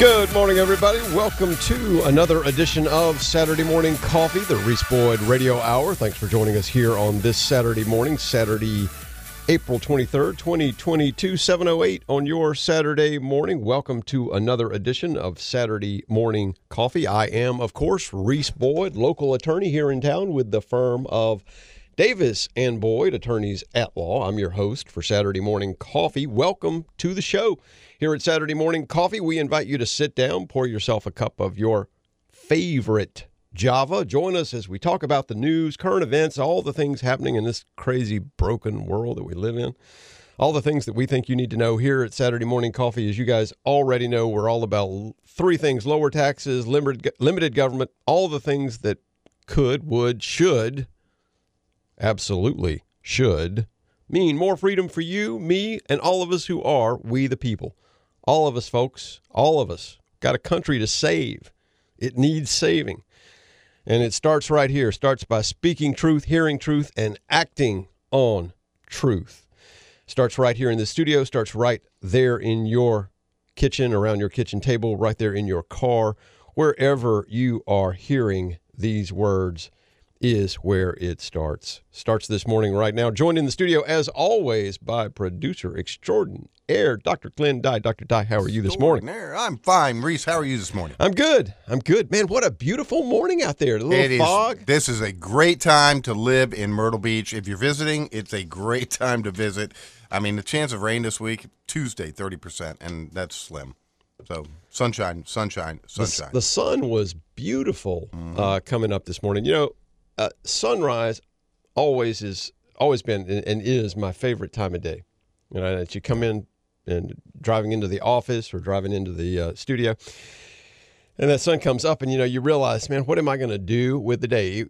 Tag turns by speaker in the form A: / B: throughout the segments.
A: Good morning, everybody. Welcome to another edition of Saturday Morning Coffee, the Reese Boyd Radio Hour. Thanks for joining us here on this Saturday morning, Saturday, April 23rd, 2022, 708 on your Saturday morning. Welcome to another edition of Saturday Morning Coffee. I am, of course, Reese Boyd, local attorney here in town with the firm of Davis and Boyd, attorneys at law. I'm your host for Saturday Morning Coffee. Welcome to the show. Here at Saturday Morning Coffee, we invite you to sit down, pour yourself a cup of your favorite Java. Join us as we talk about the news, current events, all the things happening in this crazy, broken world that we live in. All the things that we think you need to know here at Saturday Morning Coffee. As you guys already know, we're all about three things lower taxes, limited, limited government, all the things that could, would, should absolutely should mean more freedom for you, me, and all of us who are we the people. All of us, folks, all of us got a country to save. It needs saving. And it starts right here. Starts by speaking truth, hearing truth, and acting on truth. Starts right here in the studio, starts right there in your kitchen, around your kitchen table, right there in your car, wherever you are hearing these words is where it starts. Starts this morning right now. Joined in the studio as always by producer extraordinaire Dr. Glenn Dye. Dr. Dye, how are you this morning?
B: I'm fine. Reese, how are you this morning?
A: I'm good. I'm good. Man, what a beautiful morning out there. A little
B: It is-
A: fog.
B: This is a great time to live in Myrtle Beach. If you're visiting, it's a great time to visit. I mean, the chance of rain this week, Tuesday, 30%, and that's slim. So, sunshine, sunshine,
A: The,
B: sunshine.
A: the sun was beautiful
B: Mm-hmm.
A: uh, coming up this morning. You know, uh, sunrise always is always been and, is my favorite time of day. You know, that you come in and driving into the office or driving into the uh, studio, and that sun comes up, and you know you realize, man, what am I going to do with the day?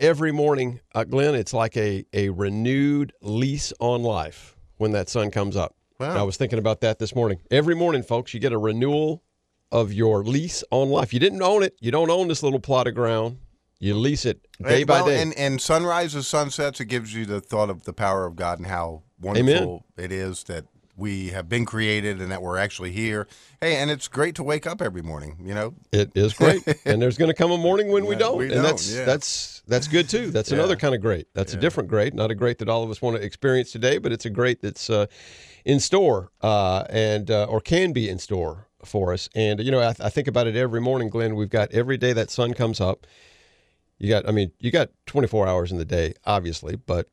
A: Every morning, uh, Glenn, it's like a a renewed lease on life when that sun comes up.
B: Wow.
A: I was thinking about that this morning. Every morning, folks, you get a renewal of your lease on life. You didn't own it. You don't own this little plot of ground. You lease it day
B: And-
A: by
B: well,
A: day.
B: And, and sunrises, sunsets, it gives you the thought of the power of God and how wonderful it is that we have been created and that we're actually here. Hey, and it's great to wake up every morning, you know?
A: It is great, and there's going to come a morning when we don't,
B: we
A: and
B: don't,
A: that's
B: yeah.
A: that's that's good too. That's another kind of great. That's a different great, not a great that all of us want to experience today, but it's a great that's uh, in store uh, and uh, or can be in store for us. And you know, I, I think about it every morning, Glenn. We've got every day that sun comes up. You got, I mean, you got 24 hours in the day, obviously, but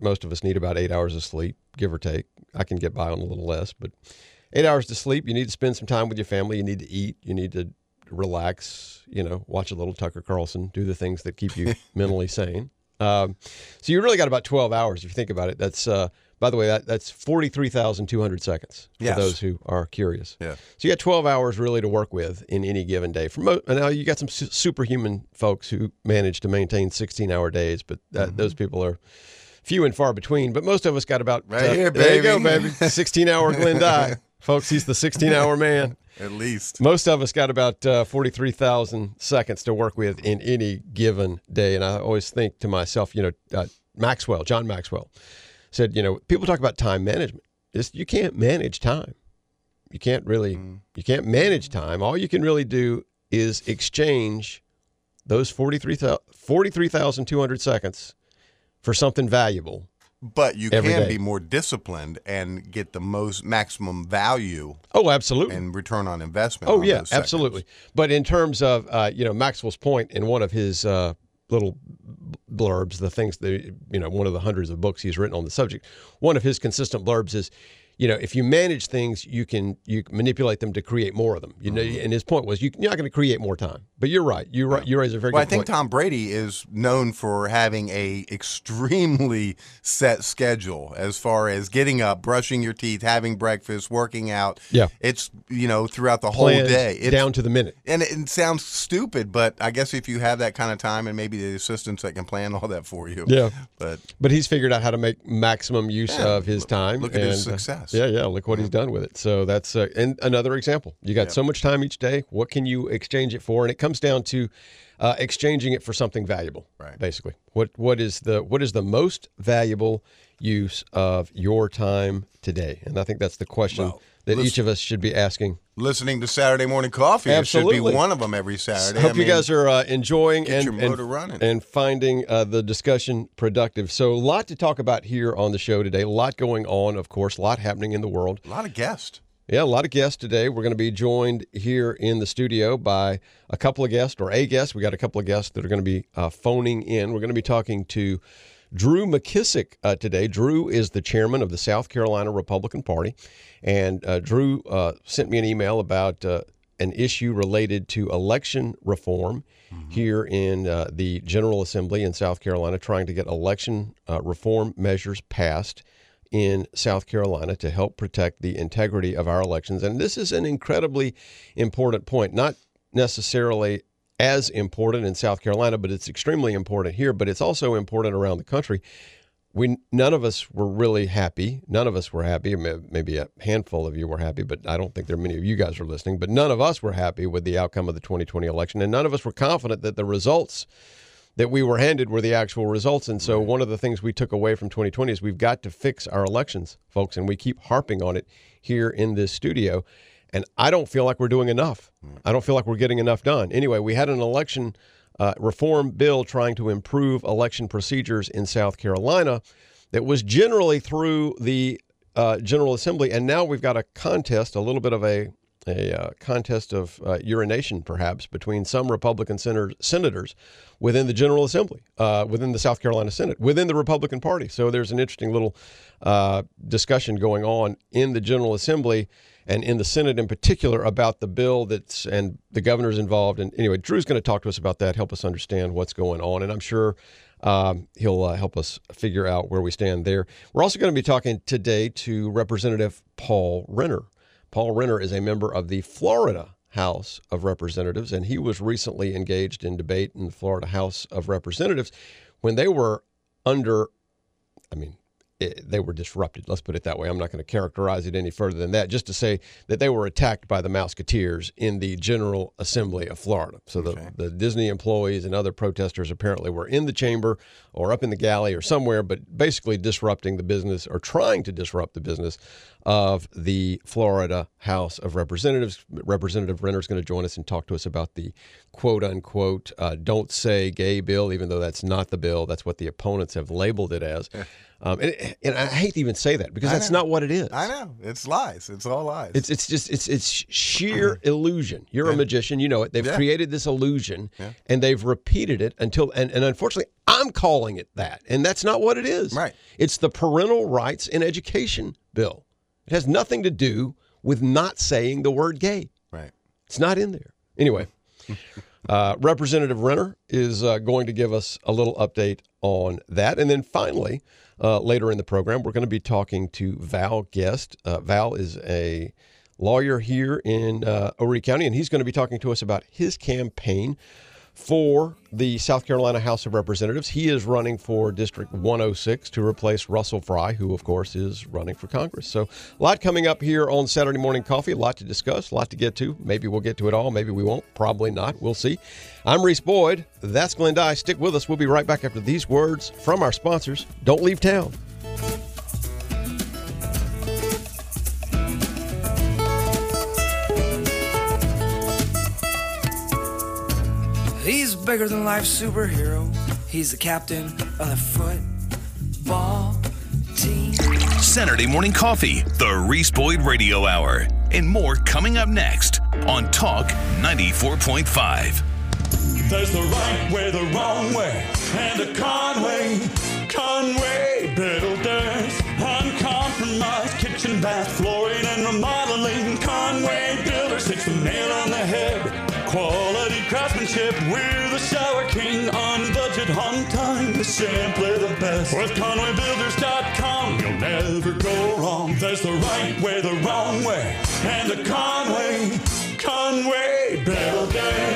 A: most of us need about eight hours of sleep, give or take. I can get by on a little less, but eight hours to sleep. You need to spend some time with your family. You need to eat. You need to relax. You know, watch a little Tucker Carlson. Do the things that keep you mentally sane. Um, so you really got about twelve hours if you think about it. That's uh, by the way that that's forty three thousand two hundred seconds for
B: Yes.
A: those who are curious.
B: Yeah.
A: So you got twelve hours really to work with in any given day. For mo- and now you got some su- superhuman folks who manage to maintain sixteen hour days, but that,
B: Mm-hmm.
A: those people are few and far between. But most of us got about
B: Right
A: uh,
B: here,
A: There you go,
B: baby.
A: baby. Sixteen hour Glenn Dye. Folks, he's the 16 hour man.
B: At least.
A: Most of us got about uh, 43,000 seconds to work with in any given day. And I always think to myself, you know, uh, Maxwell, John Maxwell said, you know, people talk about time management. It's, you can't manage time. You can't really, you can't manage time. All you can really do is exchange those 43,000 43,200 seconds for something valuable.
B: But you can
A: day.
B: be more disciplined and get the most maximum value
A: Oh, absolutely.
B: and return on investment.
A: Oh
B: on
A: yeah, absolutely. But in terms of uh, you know Maxwell's point in one of his uh, little blurbs, the things that you know, one of the hundreds of books he's written on the subject, one of his consistent blurbs is, you know, if you manage things, you can you manipulate them to create more of them. You know,
B: Mm-hmm.
A: and his point was you, you're not going to create more time. But you're right. You're right. You raise a very
B: Well, I think
A: point.
B: Tom Brady is known for having a extremely set schedule as far as getting up, brushing your teeth, having breakfast, working out.
A: Yeah.
B: it's you know throughout the whole day. It's,
A: down to the minute.
B: and it, it sounds stupid, but I guess if you have that kind of time and maybe the assistants that can plan all that for you.
A: Yeah.
B: But
A: But he's figured out how to make maximum use
B: Yeah,
A: of his time.
B: look at his
A: and, uh,
B: success.
A: Yeah, yeah. Look what he's done with it. So that's uh, and another example. You got so much time each day. What can you exchange it for? And it comes down to uh, exchanging it for something valuable.
B: Right.
A: Basically, what what is the what is the most valuable use of your time today? And I think that's the question
B: Well,
A: that
B: let's-
A: each of us should be asking.
B: listening to Saturday morning coffee it should be one of them every Saturday.
A: Hope
B: I
A: you guys are uh, enjoying and, and-
B: running.
A: and finding uh, the discussion productive. So, a lot to talk about here on the show today. A lot going on, of course, a lot happening in the world.
B: a lot of guests.
A: Yeah, a lot of guests today. We're going to be joined here in the studio by a couple of guests, or a guest. We got a couple of guests that are going to be uh, phoning in. We're going to be talking to Drew McKissick uh, today. Drew is the chairman of the South Carolina Republican Party, and uh, Drew uh, sent me an email about uh, an issue related to election reform here in uh, the General Assembly in South Carolina, trying to get election uh, reform measures passed in South Carolina to help protect the integrity of our elections. And this is an incredibly important point, not necessarily as important in South Carolina, but it's extremely important here, but it's also important around the country. We none of us were really happy. None of us were happy. Maybe a handful of you were happy, but I don't think there are many of you guys are listening. But none of us were happy with the outcome of the 2020 election, and none of us were confident that the results that we were handed were the actual results. And so, one of the things we took away from 2020 is we've got to fix our elections, folks, and we keep harping on it here in this studio. And I don't feel like we're doing enough. I don't feel like we're getting enough done. Anyway, we had an election uh, reform bill trying to improve election procedures in South Carolina that was generally through the uh, General Assembly, and now we've got a contest, a little bit of a a uh, contest of uh, urination, perhaps, between some Republican senator, senators within the General Assembly, uh, within the South Carolina Senate, within the Republican Party. So there's an interesting little uh, discussion going on in the General Assembly and in the Senate in particular about the bill that's and the governor's involved. And anyway, Drew's going to talk to us about that, help us understand what's going on, and I'm sure um, he'll uh, help us figure out where we stand there. We're also going to be talking today to Representative Paul Renner. Paul Renner is a member of the Florida House of Representatives, and he was recently engaged in debate in the Florida House of Representatives when they were under, I mean, it, they were disrupted. Let's put it that way. I'm not going to characterize it any further than that, just to say that they were attacked by the Mouseketeers in the General Assembly of Florida. So the, the Disney employees and other protesters apparently were in the chamber or up in the galley or somewhere, but basically disrupting the business or trying to disrupt the business of the Florida House of Representatives. Representative Renner is going to join us and talk to us about the quote unquote uh, don't say gay bill, even though that's not the bill. That's what the opponents have labeled it as. Um, and, and I hate to even say that because
B: I
A: that's
B: know.
A: not what it is.
B: I know it's lies. It's all lies.
A: It's it's just it's it's sheer illusion. You're a magician, you know it. They've
B: Yeah.
A: created this illusion and they've repeated it until and, and unfortunately I'm calling it that. And that's not what it is.
B: Right.
A: It's the parental rights in education bill. It has nothing to do with not saying the word gay.
B: right.
A: It's not in there. Anyway, uh, Representative Renner is uh, going to give us a little update on that. And then finally, uh, later in the program, we're going to be talking to Val Guest. Uh, Val is a lawyer here in uh, County, and he's going to be talking to us about his campaign for the South Carolina House of Representatives. He is running for District 106 to replace Russell Fry, who, of course, is running for Congress. So, a lot coming up here on Saturday Morning Coffee, a lot to discuss, a lot to get to. Maybe we'll get to it all, maybe we won't, probably not. We'll see. I'm Reese Boyd. That's Glenn Dye. Stick with us. We'll be right back after these words from our sponsors. Don't leave town.
C: He's bigger than life superhero. He's the captain of the football team.
D: Saturday morning coffee, the Reese Boyd Radio Hour, and more coming up next on Talk 94.5.
E: There's the right way, the wrong way, and the Conway, Conway Biddle uncompromised kitchen bath flooring and remodeling.
F: Conway Builders the nail on the head. Quality championship. We're the Shower King on budget, on time, the simpler the best. With ConwayBuilders.com, you'll never go wrong. There's the right way, the wrong way, and the Conway, Conway Builders.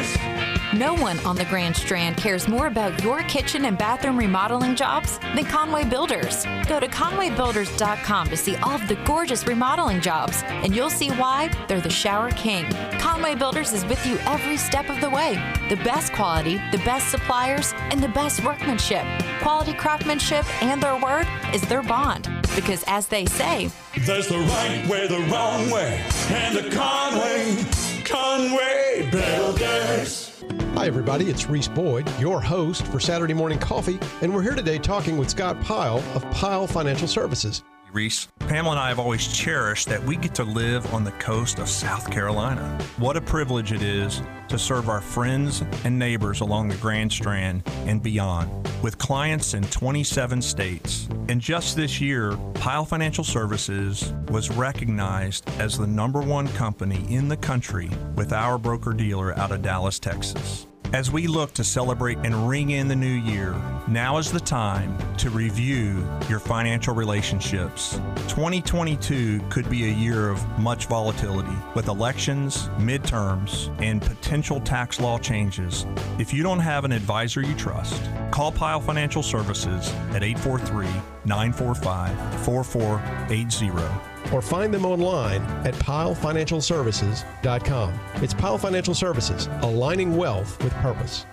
G: No one on the Grand Strand cares more about your kitchen and bathroom remodeling jobs than Conway Builders. Go to ConwayBuilders.com to see all of the gorgeous remodeling jobs, and you'll see why they're the shower king. Conway Builders is with you every step of the way. The best quality, the best suppliers, and the best workmanship. Quality craftsmanship and their word is their bond. Because as they say,
F: There's the right way, the wrong way, and the Conway, Conway Builders.
A: Hi, everybody. It's Reese Boyd, your host for Saturday Morning Coffee, and we're here today talking with Scott Pyle of Pyle Financial Services.
H: Reese. Pamela and I have always cherished that we get to live on the coast of South Carolina. What a privilege it is to serve our friends and neighbors along the Grand Strand and beyond, with clients in 27 states. And just this year, Pyle Financial Services was recognized as the number one company in the country with our broker dealer out of Dallas, Texas. As we look to celebrate and ring in the new year, now is the time to review your financial relationships. 2022 could be a year of much volatility with elections, midterms, and potential tax law changes. If you don't have an advisor you trust, call Pyle Financial Services at 843 945 4480
A: or find them online at pylefinancialservices.com. It's Pyle Financial Services, aligning wealth with purpose.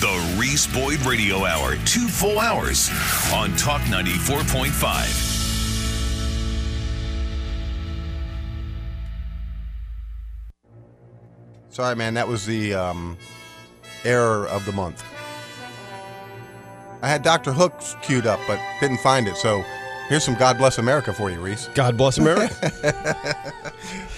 D: The Reese Boyd Radio Hour, two full hours on Talk 94.5.
B: Sorry, man. That was the um, error of the month. I had Dr. Hooks queued up, but didn't find it. So here's some God Bless America for you, Reese.
A: God bless America.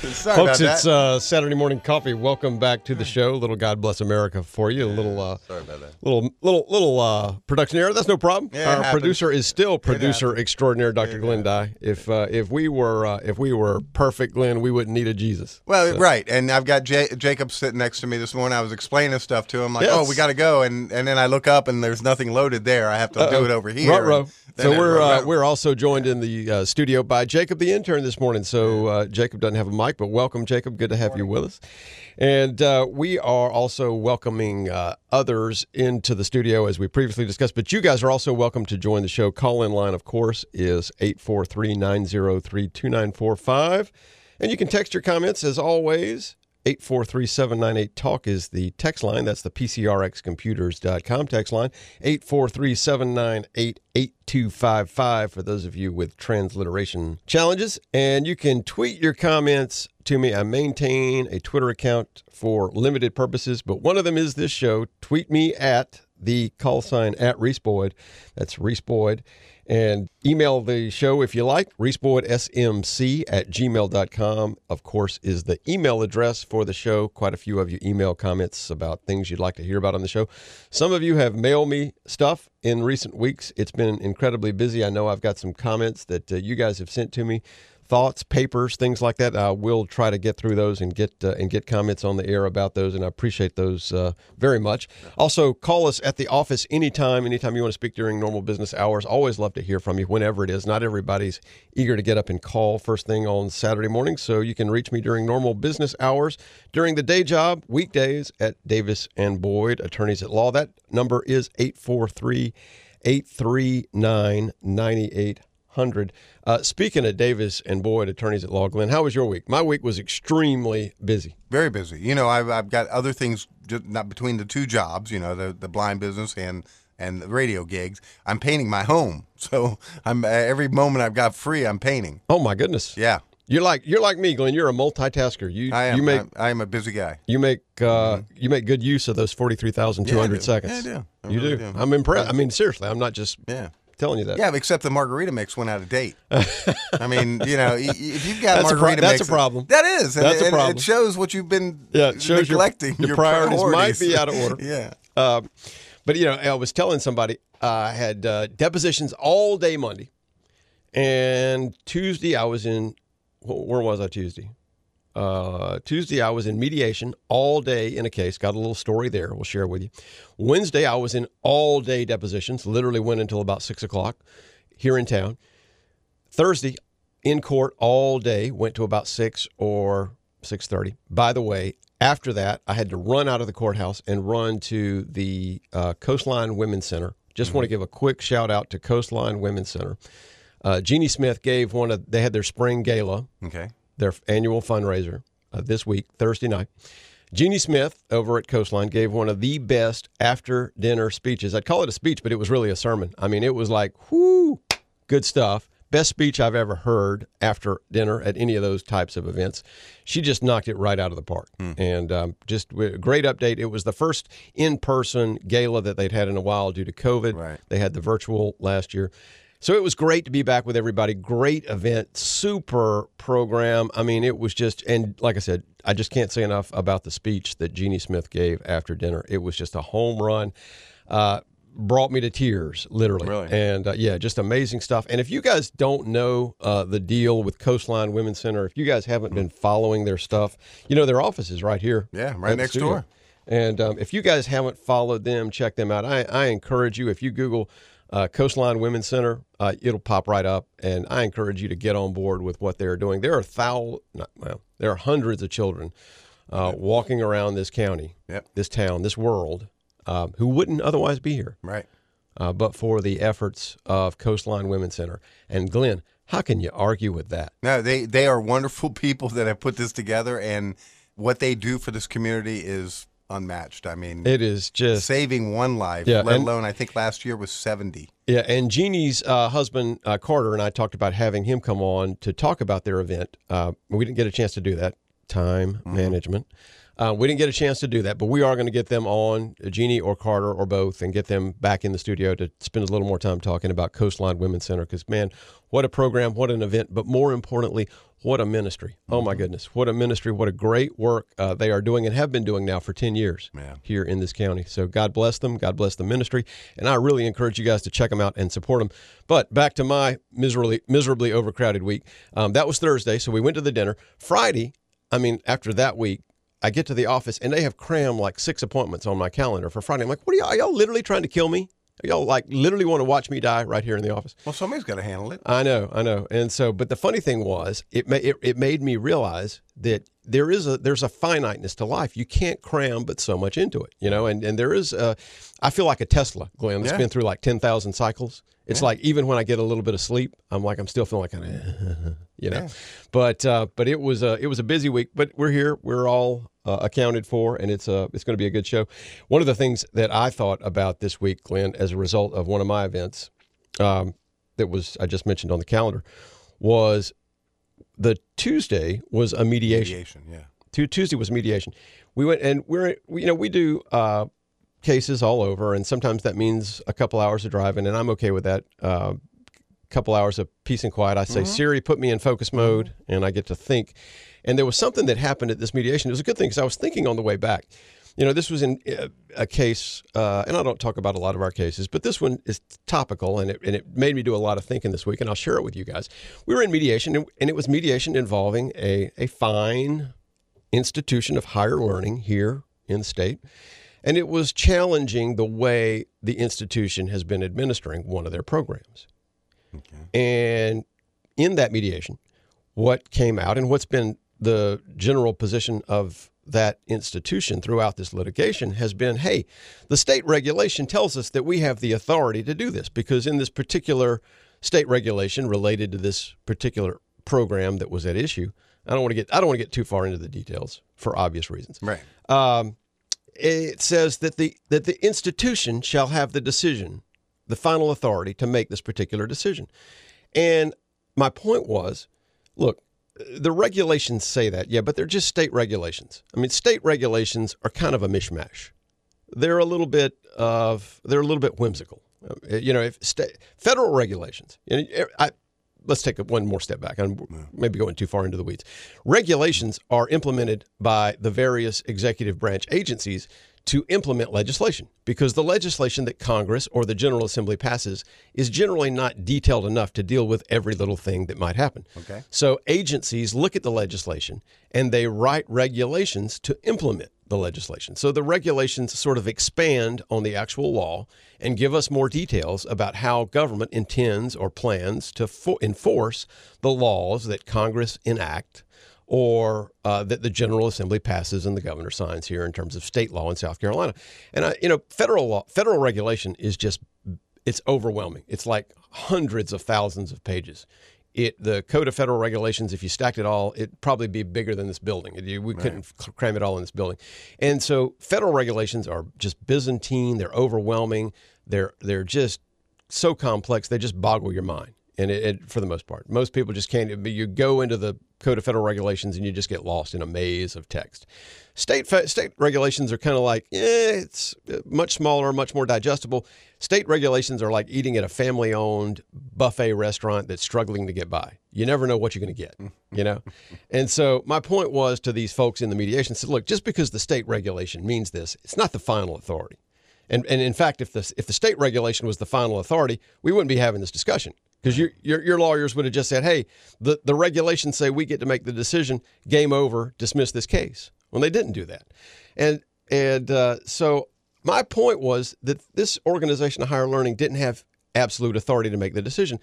B: Sorry
A: Folks,
B: about
A: it's
B: that.
A: uh, Saturday morning coffee. Welcome back to the show. Little God bless America for you. A little, uh,
B: Sorry about that.
A: little, little, little uh, production error. That's no problem.
B: Yeah, it
A: Our
B: happens.
A: producer is still producer extraordinaire, Dr. Glenn Dye. If uh, if we were uh, if we were perfect, Glenn, we wouldn't need a Jesus.
B: Well, right, and I've got J- Jacob sitting next to me this morning. I was explaining stuff to him, like,
A: Yes.
B: "Oh, we got to go," and and then I look up and there's nothing loaded there. I have to do it over here.
A: Ruh-roh.
B: and
A: So we're uh,
B: Ruh-roh.
A: we're also joined in the uh, studio by Jacob the intern this morning. So uh, Jacob doesn't have a mic, but welcome, Jacob. Good to have you with us. And uh, we are also welcoming uh, others into the studio as we previously discussed. But you guys are also welcome to join the show. Call in line, of course, is 843-903-2945. And you can text your comments as always. 843-798-TALK is the text line. That's the PCRXcomputers.com text line. 843-798-8255 for those of you with transliteration challenges. And you can tweet your comments to me. I maintain a Twitter account for limited purposes, but one of them is this show. Tweet me at the call sign at Reese Boyd. That's Reese Boyd. And email the show if you like. ReeseBoydSMC at gmail.com, of course, is the email address for the show. Quite a few of you email comments about things you'd like to hear about on the show. Some of you have mailed me stuff in recent weeks. It's been incredibly busy. I know I've got some comments that uh, you guys have sent to me thoughts, papers, things like that. I will try to get through those and get uh, and get comments on the air about those, and I appreciate those uh, very much. Also, call us at the office anytime, anytime you want to speak during normal business hours. Always love to hear from you, whenever it is. Not everybody's eager to get up and call first thing on Saturday morning, so you can reach me during normal business hours during the day job weekdays at Davis and Boyd Attorneys at Law. That number is 843 839 9800. Uh, speaking of Davis and Boyd Attorneys at Law, Glenn, how was your week? My week was extremely busy.
B: very busy. You know, I've I've got other things just not between the two jobs. You know, the the blind business and and the radio gigs. I'm painting my home, so I'm uh, every moment I've got free, I'm painting.
A: Oh my goodness!
B: Yeah,
A: You're like you're like me, Glenn. You're a multitasker. You
B: I am.
A: you make
B: I, I am a busy guy.
A: you make uh, you make good use of those forty three thousand two hundred
B: Mm-hmm. Yeah,
A: seconds.
B: Yeah, I do. I
A: you
B: really
A: do.
B: do.
A: I'm impressed. I mean, seriously, I'm not just
B: Yeah.
A: Telling you that.
B: Yeah, except the margarita mix went out of date. I mean, you know, if you've got
A: That's a pro-
B: margarita
A: that's
B: mix,
A: a problem.
B: That is. And,
A: That's a problem.
B: It shows what you've been
A: Yeah, it shows your-
B: neglecting.
A: your priorities might be out of order.
B: yeah.
A: Uh, but you know, I was telling somebody uh, I had uh, depositions all day Monday, and Tuesday I was in. Where was I Tuesday? Uh, Tuesday, I was in mediation all day in a case. Got a little story there. We'll share with you. Wednesday, I was in all day depositions. Literally went until about six o'clock here in town. Thursday, in court all day. Went to about six or six thirty. By the way, after that, I had to run out of the courthouse and run to the uh, Coastline Women's Center. Just want to give a quick shout out to Coastline Women's Center. Uh, Jeannie Smith gave one of. They had their spring gala
B: Okay.
A: Their annual fundraiser uh, this week, Thursday night. Jeannie Smith over at Coastline gave one of the best after dinner speeches. I'd call it a speech, but it was really a sermon. I mean, it was like, whoo, good stuff. Best speech I've ever heard after dinner at any of those types of events. She just knocked it right out of the park. And um, just a great update. It was the first in person gala that they'd had in a while due to COVID.
B: Right.
A: They had the virtual last year. So it was great to be back with everybody. Great event, super program. I mean, it was just, and like I said, I just can't say enough about the speech that Jeannie Smith gave after dinner. It was just a home run. Uh, brought me to tears, literally.
B: Really?
A: And uh, yeah, just amazing stuff. And if you guys don't know uh, the deal with Coastline Women's Center, if you guys haven't been following their stuff, you know, their office is right here.
B: Yeah, right next door.
A: And um, if you guys haven't followed them, check them out. I, I encourage you, if you Google uh, Coastline Women's Center, uh, it'll pop right up. And I encourage you to get on board with what they're doing. There are thou, not, well, there are hundreds of children uh, walking around this county,
B: Yep.
A: this town, this world, um, who wouldn't otherwise be here,
B: Right.
A: uh, but for the efforts of Coastline Women's Center. And Glenn, how can you argue with that?
B: No, they they are wonderful people that have put this together, and what they do for this community is unmatched. I mean,
A: It is just
B: saving one life,
A: Yeah,
B: let
A: and-
B: alone I think last year was seventy.
A: Yeah, and Jeannie's uh, husband uh, Carter and I talked about having him come on to talk about their event. Uh, we didn't get a chance to do that. Time management. Uh, we didn't get a chance to do that, but we are going to get them on, uh, Jeannie or Carter or both, and get them back in the studio to spend a little more time talking about Coastline Women's Center. Because man, what a program, what an event, but more importantly, what a ministry! Oh my goodness, what a ministry! What a great work uh, they are doing and have been doing now for ten years
B: Yeah.
A: here in this county. So God bless them. God bless the ministry. And I really encourage you guys to check them out and support them. But back to my miserably, miserably overcrowded week. Um, that was Thursday. So we went to the dinner. Friday, I mean, after that week, I get to the office and they have crammed like six appointments on my calendar for Friday. I'm like, what are y'all, are y'all literally trying to kill me? Are y'all like literally want to watch me die right here in the office?
B: Well, somebody's got to handle it.
A: I know, I know. And so, but the funny thing was, it ma- it, it made me realize that there is a there's a finiteness to life. You can't cram but so much into it, you know. And and there is, a, I feel like a Tesla, Glenn. That's
B: Yeah.
A: been through like ten thousand cycles. It's like even when I get a little bit of sleep, I'm like I'm still feeling like, kind of, you know. But uh, but it was a it was a busy week. But we're here. We're all uh, accounted for, and it's uh, it's going to be a good show. One of the things that I thought about this week, Glenn, as a result of one of my events, um, that was I just mentioned on the calendar, was the Tuesday was a mediation.
B: Mediation, yeah.
A: Tuesday was mediation. We went and we're we, you know we do uh, cases all over, and sometimes that means a couple hours of driving, and I'm okay with that. Uh, couple hours of peace and quiet. I say, Siri, put me in focus mode, and I get to think. And there was something that happened at this mediation. It was a good thing because I was thinking on the way back. You know, this was in uh, a case, uh, and I don't talk about a lot of our cases, but this one is topical, and it, and it made me do a lot of thinking this week, and I'll share it with you guys. We were in mediation, and, and it was mediation involving a, a fine institution of higher learning here in the state. And it was challenging the way the institution has been administering one of their programs. And in that mediation, what came out and what's been the general position of that institution throughout this litigation has been hey, the state regulation tells us that we have the authority to do this because in this particular state regulation related to this particular program that was at issue, I don't want to get I don't want to get too far into the details for obvious reasons
B: Right.
A: um, it says that the that the institution shall have the decision, the final authority to make this particular decision. And my point was, look, the regulations say that, yeah, but they're just state regulations. I mean, state regulations are kind of a mishmash. They're a little bit of they're a little bit whimsical. You know, if sta federal regulations, and I, let's take one more step back. I'm maybe going too far into the weeds. Regulations are implemented by the various executive branch agencies to implement legislation because the legislation that Congress or the General Assembly passes is generally not detailed enough to deal with every little thing that might happen.
B: Okay.
A: So agencies look at the legislation and they write regulations to implement the legislation. So the regulations sort of expand on the actual law and give us more details about how government intends or plans to fo- enforce the laws that Congress enact or uh, that the General Assembly passes and the governor signs here in terms of state law in South Carolina. And I, you know, federal law, federal regulation is just it's overwhelming. It's like hundreds of thousands of pages. It the Code of Federal Regulations, if you stacked it all, it'd probably be bigger than this building. We couldn't cram it all in this building. And so federal regulations are just Byzantine. They're overwhelming. They're they're just so complex they just boggle your mind and it, it, for the most part most people just can't you go into the code of federal regulations and you just get lost in a maze of text state state regulations are kind of like eh, it's much smaller much more digestible state regulations are like eating at a family owned buffet restaurant that's struggling to get by. You never know what you're going to get you know? And so my point was to these folks in the mediation said look just because the state regulation means this it's not the final authority. And, and in fact, if the, if the state regulation was the final authority, we wouldn't be having this discussion. Because your, your, your lawyers would have just said, hey, the, the regulations say we get to make the decision, game over, dismiss this case. Well, they didn't do that. And, and uh, so my point was that this organization of higher learning didn't have absolute authority to make the decision.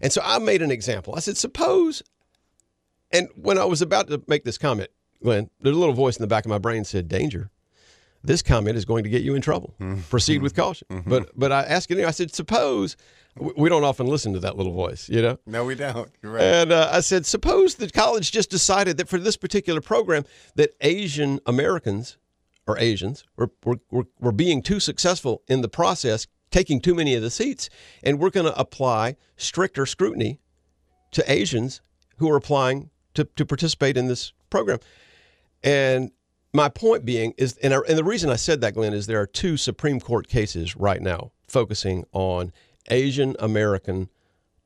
A: And so I made an example. I said, suppose, and when I was about to make this comment, Glenn, there's a little voice in the back of my brain said, danger this comment is going to get you in trouble. Mm-hmm. Proceed with mm-hmm. caution. Mm-hmm. But but I asked it. I said, suppose we we don't often listen to that little voice, you know.
B: No, we don't. You're right.
A: And uh, I said, suppose the college just decided that for this particular program, that Asian Americans or Asians we're were, were being too successful in the process, taking too many of the seats, and we're going to apply stricter scrutiny to Asians who are applying to, to participate in this program. And my point being is, and, I, and the reason I said that, Glenn, is there are two Supreme Court cases right now focusing on Asian American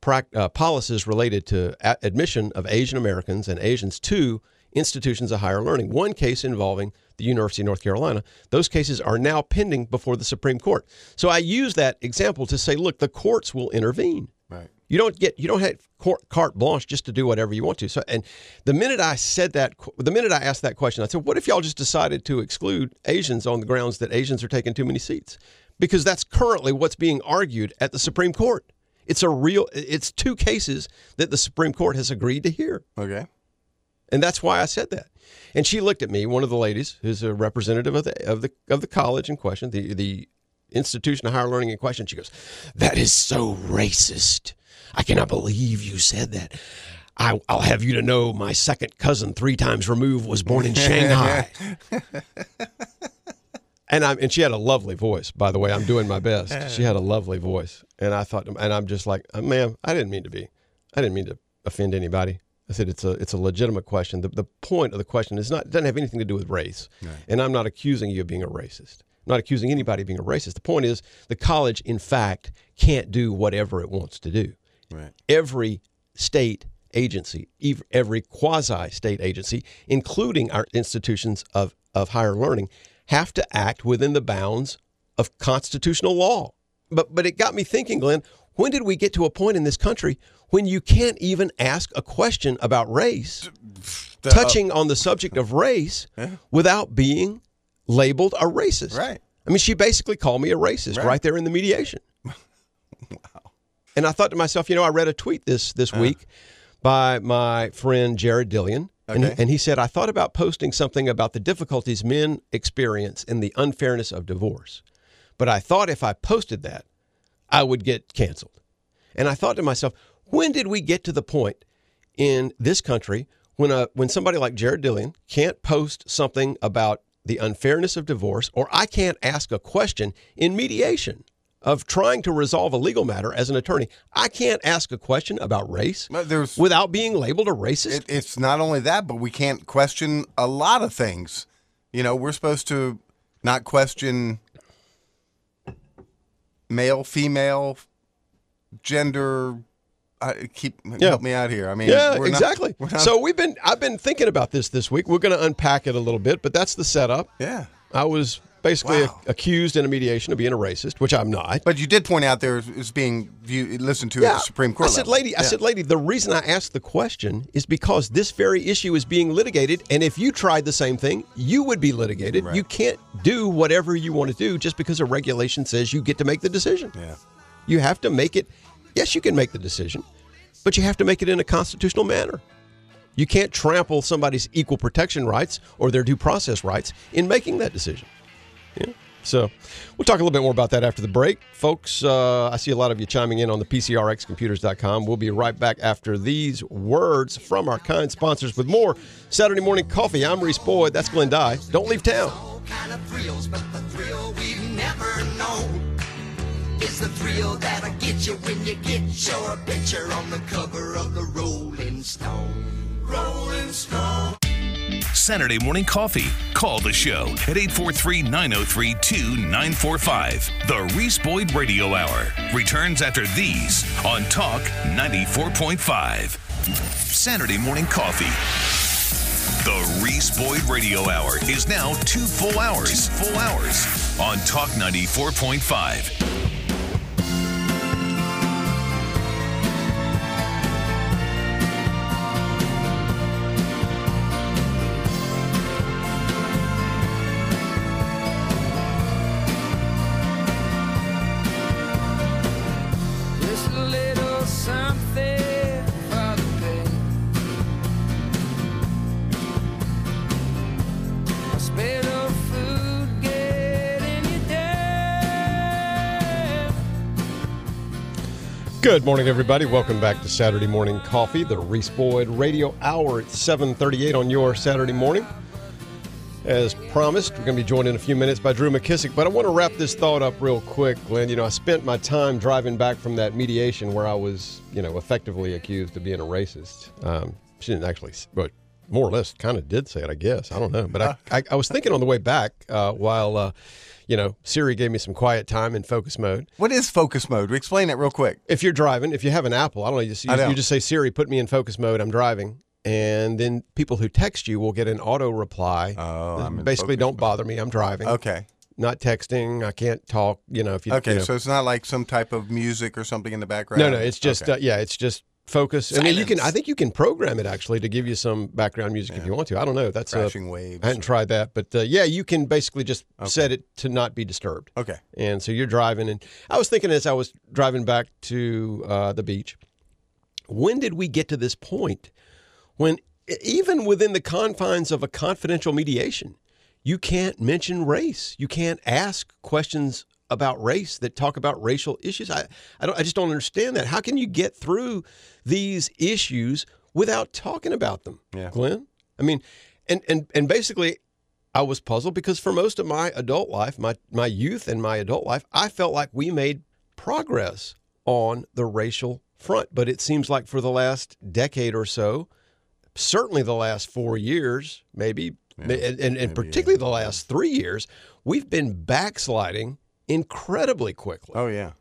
A: uh, policies related to admission of Asian Americans and Asians to institutions of higher learning. One case involving the University of North Carolina. Those cases are now pending before the Supreme Court. So I use that example to say, look, the courts will intervene.
B: Right.
A: You don't get you don't have court, carte blanche just to do whatever you want to. So, and the minute I said that, the minute I asked that question, I said, "What if y'all just decided to exclude Asians on the grounds that Asians are taking too many seats?" Because that's currently what's being argued at the Supreme Court. It's a real. It's two cases that the Supreme Court has agreed to hear,
B: Okay.
A: And that's why I said that. And she looked at me, one of the ladies, who's a representative of the of the of the college in question, the the institution of higher learning in question. She goes, "That is so racist. I cannot believe you said that. I, I'll have you to know, my second cousin, three times removed, was born in Shanghai." and I'm, and she had a lovely voice. By the way, I'm doing my best. She had a lovely voice, and I thought, and I'm just like, "Uh, ma'am, I didn't mean to be, I didn't mean to offend anybody. I said it's a it's a legitimate question. The, the point of the question is not doesn't have anything to do with race, and I'm not accusing you of being a racist. I'm not accusing anybody of being a racist. The point is the college, in fact, can't do whatever it wants to do.
B: Right.
A: Every state agency, every quasi state agency, including our institutions of, of higher learning, have to act within the bounds of constitutional law. But but it got me thinking, Glenn, when did we get to a point in this country when you can't even ask a question about race, touching on the subject of race, without being labeled a racist?
B: Right.
A: I mean, she basically called me a racist right,
B: Right.
A: there in the mediation. Wow. And I thought to myself, you know, I read a tweet this this week by my friend Jared Dillian. And, he, and he said, I thought about posting something about the difficulties men experience in the unfairness of divorce. But I thought if I posted that, I would get canceled. And I thought to myself, when did we get to the point in this country when a when somebody like Jared Dillian can't post something about the unfairness of divorce, or I can't ask a question in mediation of trying to resolve a legal matter as an attorney? I can't ask a question about race
B: there's
A: without being labeled a racist.
B: it, it's not only that, but we can't question a lot of things. You know, we're supposed to not question male, female, gender. I keep
A: Yeah.
B: help me out here. I mean,
A: yeah,
B: we're not-
A: exactly.
B: we're not-
A: so we've been I've been thinking about this this week. We're going to unpack it a little bit, but that's the setup.
B: yeah,
A: I was basically
B: Wow.
A: accused in a mediation of being a racist, which I'm not.
B: But you did point out there is being viewed, listened to at the Supreme Court.
A: I said,
B: level.
A: lady, I said, lady, the reason I asked the question is because this very issue is being litigated, and if you tried the same thing, you would be litigated.
B: Right.
A: You can't do whatever you want to do just because a regulation says you get to make the decision.
B: Yeah.
A: You have to make it. Yes, you can make the decision, but you have to make it in a constitutional manner. You can't trample somebody's equal protection rights or their due process rights in making that decision. Yeah. So we'll talk a little bit more about that after the break. Folks, uh, I see a lot of you chiming in on the PCRXcomputers.com. We'll be right back after these words from our kind sponsors with more Saturday Morning Coffee. I'm Reese Boyd. That's Glenn Dye. Don't leave town.
I: Is the thrill that'll get you when you get your picture on the cover of the Rolling Stone. Rolling Stone.
D: Saturday morning coffee. Call the show at 843 903 2945. The Reese Boyd Radio Hour returns after these on Talk 94.5. Saturday morning coffee. The Reese Boyd Radio Hour is now two full hours. Two full hours on Talk 94.5.
A: Good morning, everybody. Welcome back to Saturday Morning Coffee, the Reese Boyd Radio Hour at 7:38 on your Saturday morning. As promised, we're going to be joined in a few minutes by Drew McKissick, but I want to wrap this thought up real quick, Glenn. You know, I spent my time driving back from that mediation where I was, you know, effectively accused of being a racist. Um, she didn't actually, but more or less kind of did say it, I guess. I don't know. But I, I, I was thinking on the way back uh, while, uh, you know, Siri gave me some quiet time in focus mode.
B: What is focus mode? We explain that real quick.
A: If you're driving, if you have an Apple, I don't know, you just, you,
B: know.
A: you just say, Siri, put me in focus mode, I'm driving. And then people who text you will get an auto reply.
B: Oh,
A: Basically, don't
B: mode.
A: bother me, I'm driving.
B: Okay.
A: Not texting, I can't talk, you know, if you
B: Okay.
A: you know.
B: So it's not like some type of music or something in the background.
A: No, no, it's just,
B: Okay.
A: uh, yeah, it's just focus. I mean, you can, I think you can program it actually to give you some background music if you want to. I don't know. That's uh,
B: crashing waves.
A: I hadn't tried that, but uh, yeah, you can basically just set it to not be disturbed.
B: Okay.
A: And so you're driving, and I was thinking as I was driving back to uh, the beach, when did we get to this point when even within the confines of a confidential mediation, you can't mention race, you can't ask questions about race that talk about racial issues? I, I, don't, I just don't understand that. How can you get through these issues without talking about them,
B: Yeah.
A: Glenn? I mean, and and and basically, I was puzzled because for most of my adult life, my my youth and my adult life, I felt like we made progress on the racial front. But it seems like for the last decade or so, certainly the last four years, maybe, and, and, and particularly the last three years, we've been backsliding incredibly quickly.
B: Oh yeah.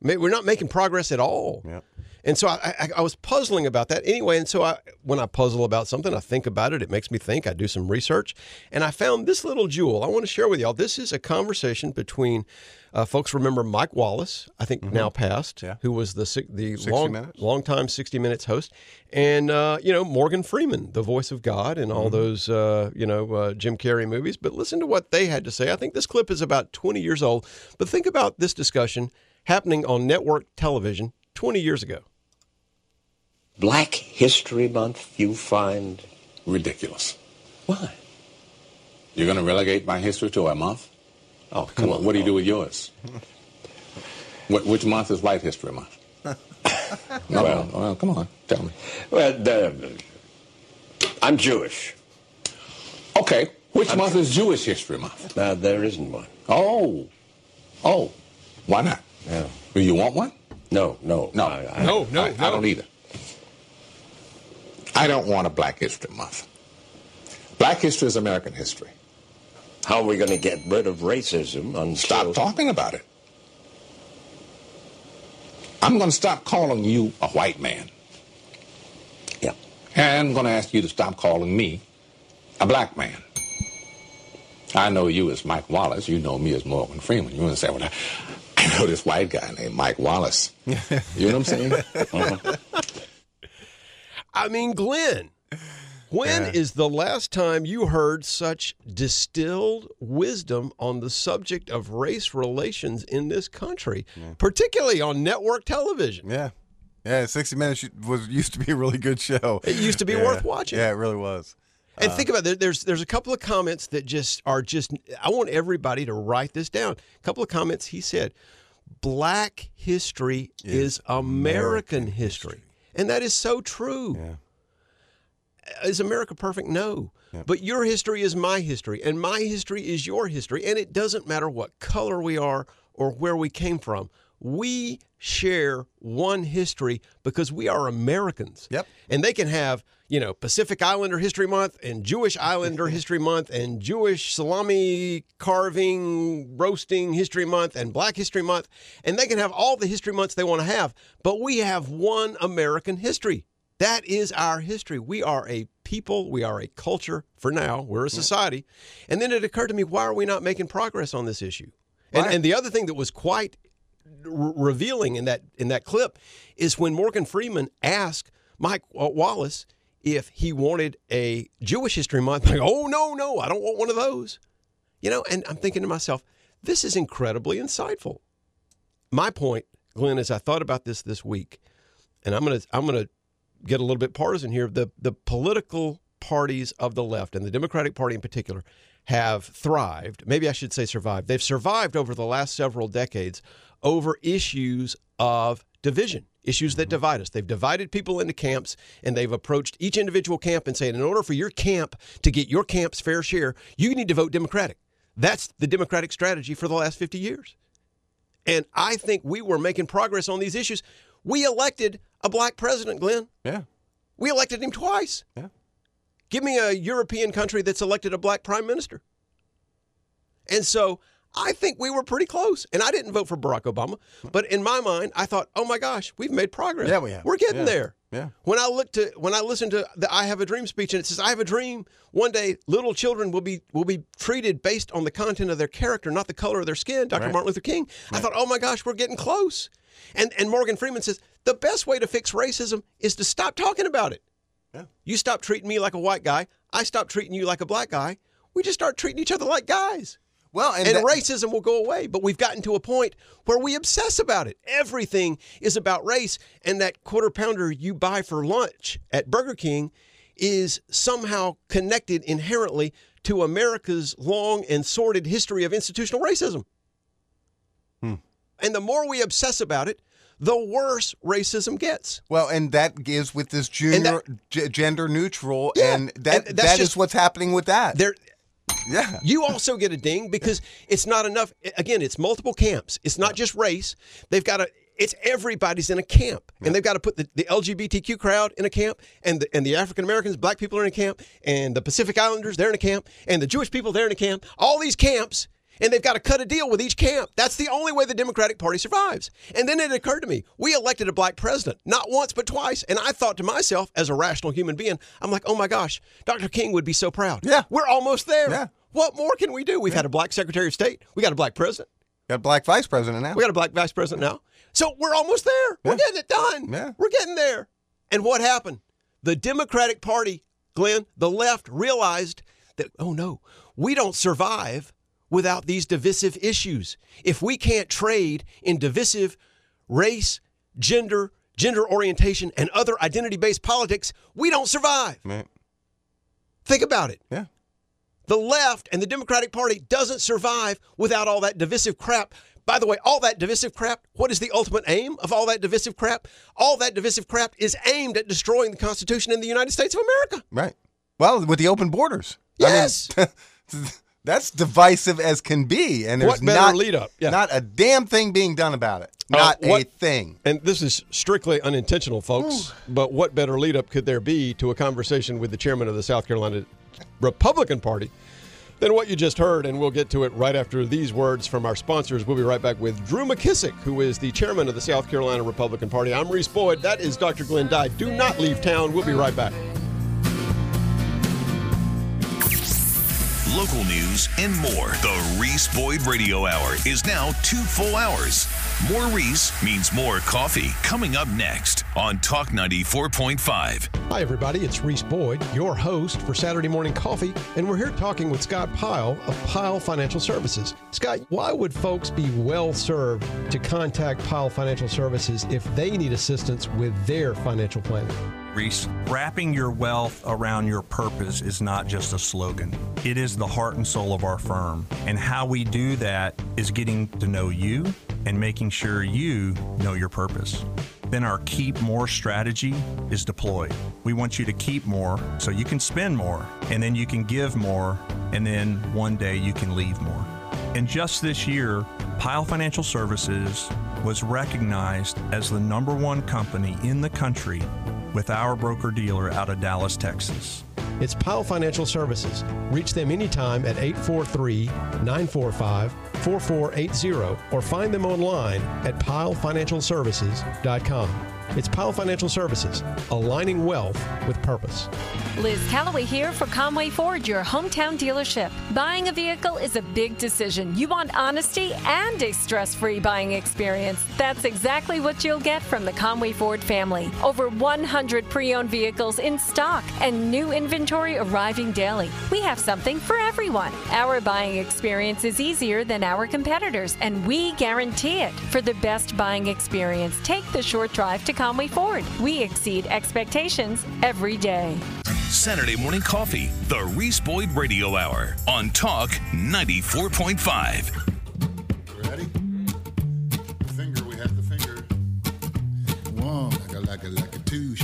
A: We're not making progress at all.
B: Yep.
A: And so I, I, I was puzzling about that anyway. And so I, when I puzzle about something, I think about it. It makes me think. I do some research, and I found this little jewel. I want to share with y'all. This is a conversation between uh, folks. Remember Mike Wallace? I think now passed,
B: Mm-hmm. Yeah.
A: who was the the long
B: Minutes.
A: long time sixty Minutes host, and uh, you know Morgan Freeman, the voice of God, and
B: Mm-hmm.
A: all those uh, you know uh, Jim Carrey movies. But listen to what they had to say. I think this clip is about twenty years old. But think about this discussion happening on network television twenty years ago.
J: Black History Month you find
K: Ridiculous.
J: why?
K: You're going to relegate my history to a month?
J: Oh, come
K: What,
J: on.
K: what do you do with yours? Wh- which month is White History Month? no, well, well, come on, tell me.
J: Well, the, I'm Jewish.
K: Okay, which month is Jewish History Month?
J: Uh, there isn't one.
K: Oh, oh, why not?
J: Yeah.
K: Do you want one?
J: No, no,
K: No,
J: I, I,
A: No, no,
K: I, I don't either. I don't want a Black History Month. Black history is American history.
J: How are we going to get rid of racism until?
K: Stop talking about it. I'm going to stop calling you a white man.
J: Yeah.
K: And I'm going to ask you to stop calling me a black man. I know you as Mike Wallace. You know me as Morgan Freeman. You want to say, I, I know this white guy named Mike Wallace. You know what I'm saying? Uh-huh.
A: I mean, Glenn, when is the last time you heard such distilled wisdom on the subject of race relations in this country, particularly on network television?
B: Yeah. Yeah, 60 Minutes was used to be a really good show.
A: It used to be
B: Yeah.
A: worth watching.
B: Yeah, it really was.
A: And think about it. There's there's a couple of comments that just are just. I want everybody to write this down. A couple of comments. He said, "Black history is, American, history. and that is so true. Is America perfect? No. But your history is my history, and my history is your history, and it doesn't matter what color we are or where we came from. We share one history because we are Americans.
B: Yep.
A: And they can have, you know, Pacific Islander History Month and Jewish Islander History Month and Jewish salami carving, roasting History Month and Black History Month. And they can have all the history months they want to have. But we have one American history. That is our history. We are a people. We are a culture for now. We're a society. And then it occurred to me, why are we not making progress on this issue? And, and the other thing that was quite revealing in that in that clip is when Morgan Freeman asked Mike Wallace if he wanted a Jewish History Month. Like, oh no, no, I don't want one of those. You know, and I'm thinking to myself, this is incredibly insightful. My point, Glenn, as I thought about this this week, and I'm gonna I'm gonna get a little bit partisan here. The the political parties of the left and the Democratic Party in particular have thrived. Maybe I should say survived. They've survived over the last several decades over issues of division, issues that mm-hmm. divide us. They've divided people into camps and they've approached each individual camp and saying, in order for your camp to get your camp's fair share, you need to vote Democratic. That's the Democratic strategy for the last 50 years. And I think we were making progress on these issues. We elected a black president, Glenn.
B: Yeah.
A: We elected him twice.
B: Yeah.
A: Give me a European country that's elected a black prime minister. And so I think we were pretty close. And I didn't vote for Barack Obama, but in my mind, I thought, oh my gosh, we've made progress.
B: Yeah, we have.
A: We're getting
B: Yeah.
A: there.
B: Yeah.
A: When I look to when I listen to the I Have a Dream speech and it says I have a dream one day little children will be will be treated based on the content of their character, not the color of their skin, Dr.
B: Right.
A: Martin Luther King. I thought, oh my gosh, we're getting close. And and Morgan Freeman says the best way to fix racism is to stop talking about it.
B: Yeah.
A: You stop treating me like a white guy, I stop treating you like a black guy. We just start treating each other like guys.
B: Well, and,
A: And,
B: that-
A: racism will go away. But we've gotten to a point where we obsess about it. Everything is about race. And that quarter pounder you buy for lunch at Burger King is somehow connected inherently to America's long and sordid history of institutional racism.
B: Hmm.
A: And the more we obsess about it, the worse racism gets.
B: Well, and that gives with this junior g- gender neutral,
A: Yeah,
B: and that
A: and that's
B: that is
A: just-
B: what's happening with that.
A: There,
B: yeah,
A: you also get a ding because it's not enough. Again, it's multiple camps. It's not just race. They've got to. It's everybody's in a camp, and they've got to put the, the LGBTQ crowd in a camp, and the, and the African Americans, black people are in a camp, and the Pacific Islanders they're in a camp, and the Jewish people they're in a camp. All these camps, and they've got to cut a deal with each camp. That's the only way the Democratic Party survives. And then it occurred to me, we elected a black president, not once but twice, and I thought to myself, as a rational human being, I'm like, oh my gosh, Dr. King would be so proud.
B: Yeah.
A: we're almost there.
B: Yeah.
A: What more can we do? We've had a black Secretary of State. We got a black president.
B: got a black vice president now.
A: We got a black vice president now. So we're almost there. We're getting it done.
B: Yeah.
A: We're getting there. And what happened? The Democratic Party, Glenn, the left realized that, oh no, we don't survive without these divisive issues. If we can't trade in divisive race, gender, gender orientation, and other identity based politics, we don't survive.
B: Right.
A: Think about it.
B: Yeah.
A: The left and the Democratic Party doesn't survive without all that divisive crap. By the way, all that divisive crap, what is the ultimate aim of all that divisive crap? All that divisive crap is aimed at destroying the Constitution in the United States of America.
B: Right. Well, with the open borders.
A: Yes.
B: I mean, that's divisive as can be, and there's
A: What better
B: not
A: lead up? Yeah.
B: not a damn thing being done about it.
A: Uh,
B: Not a thing.
A: And this is strictly unintentional, folks. But what better lead up could there be to a conversation with the chairman of the South Carolina Republican Party than what you just heard? And we'll get to it right after these words from our sponsors. We'll be right back with Drew McKissick, who is the chairman of the South Carolina Republican Party. I'm Reese Boyd. That is Dr. Glenn Dye. Do not leave town. We'll be right back.
D: Local news, and more. The Reese Boyd Radio Hour is now two full hours. More Reese means more coffee. Coming up next on Talk 94.5.
A: Hi, everybody. It's Reese Boyd, your host for Saturday Morning Coffee, and we're here talking with Scott Pyle of Pyle Financial Services. Scott, why would folks be well served to contact Pyle Financial Services if they need assistance with their financial planning?
H: Reese, wrapping your wealth around your purpose is not just a slogan. It is the heart and soul of our firm. And how we do that is getting to know you and making sure you know your purpose. Then our keep more strategy is deployed. We want you to keep more so you can spend more, and then you can give more, and then one day you can leave more. And just this year, Pyle Financial Services was recognized as the number one company in the country with our broker dealer out of Dallas, Texas.
A: It's Pyle Financial Services. Reach them anytime at 843 945 4480 or find them online at pylefinancialservices.com. It's Pyle Financial Services, aligning wealth with purpose.
L: Liz Calloway here for Conway Ford, your hometown dealership. Buying a vehicle is a big decision. You want honesty and a stress free buying experience. That's exactly what you'll get from the Conway Ford family. Over 100 pre owned vehicles in stock and new inventory arriving daily. We have something for everyone. Our buying experience is easier than our competitors, and we guarantee it. For the best buying experience, take the short drive to Conway Ford. We exceed expectations every day.
D: Saturday morning coffee, the Reese Boyd Radio Hour on Talk 94.5.
M: Ready? Finger, we have the finger. One, like a, like a, like a two,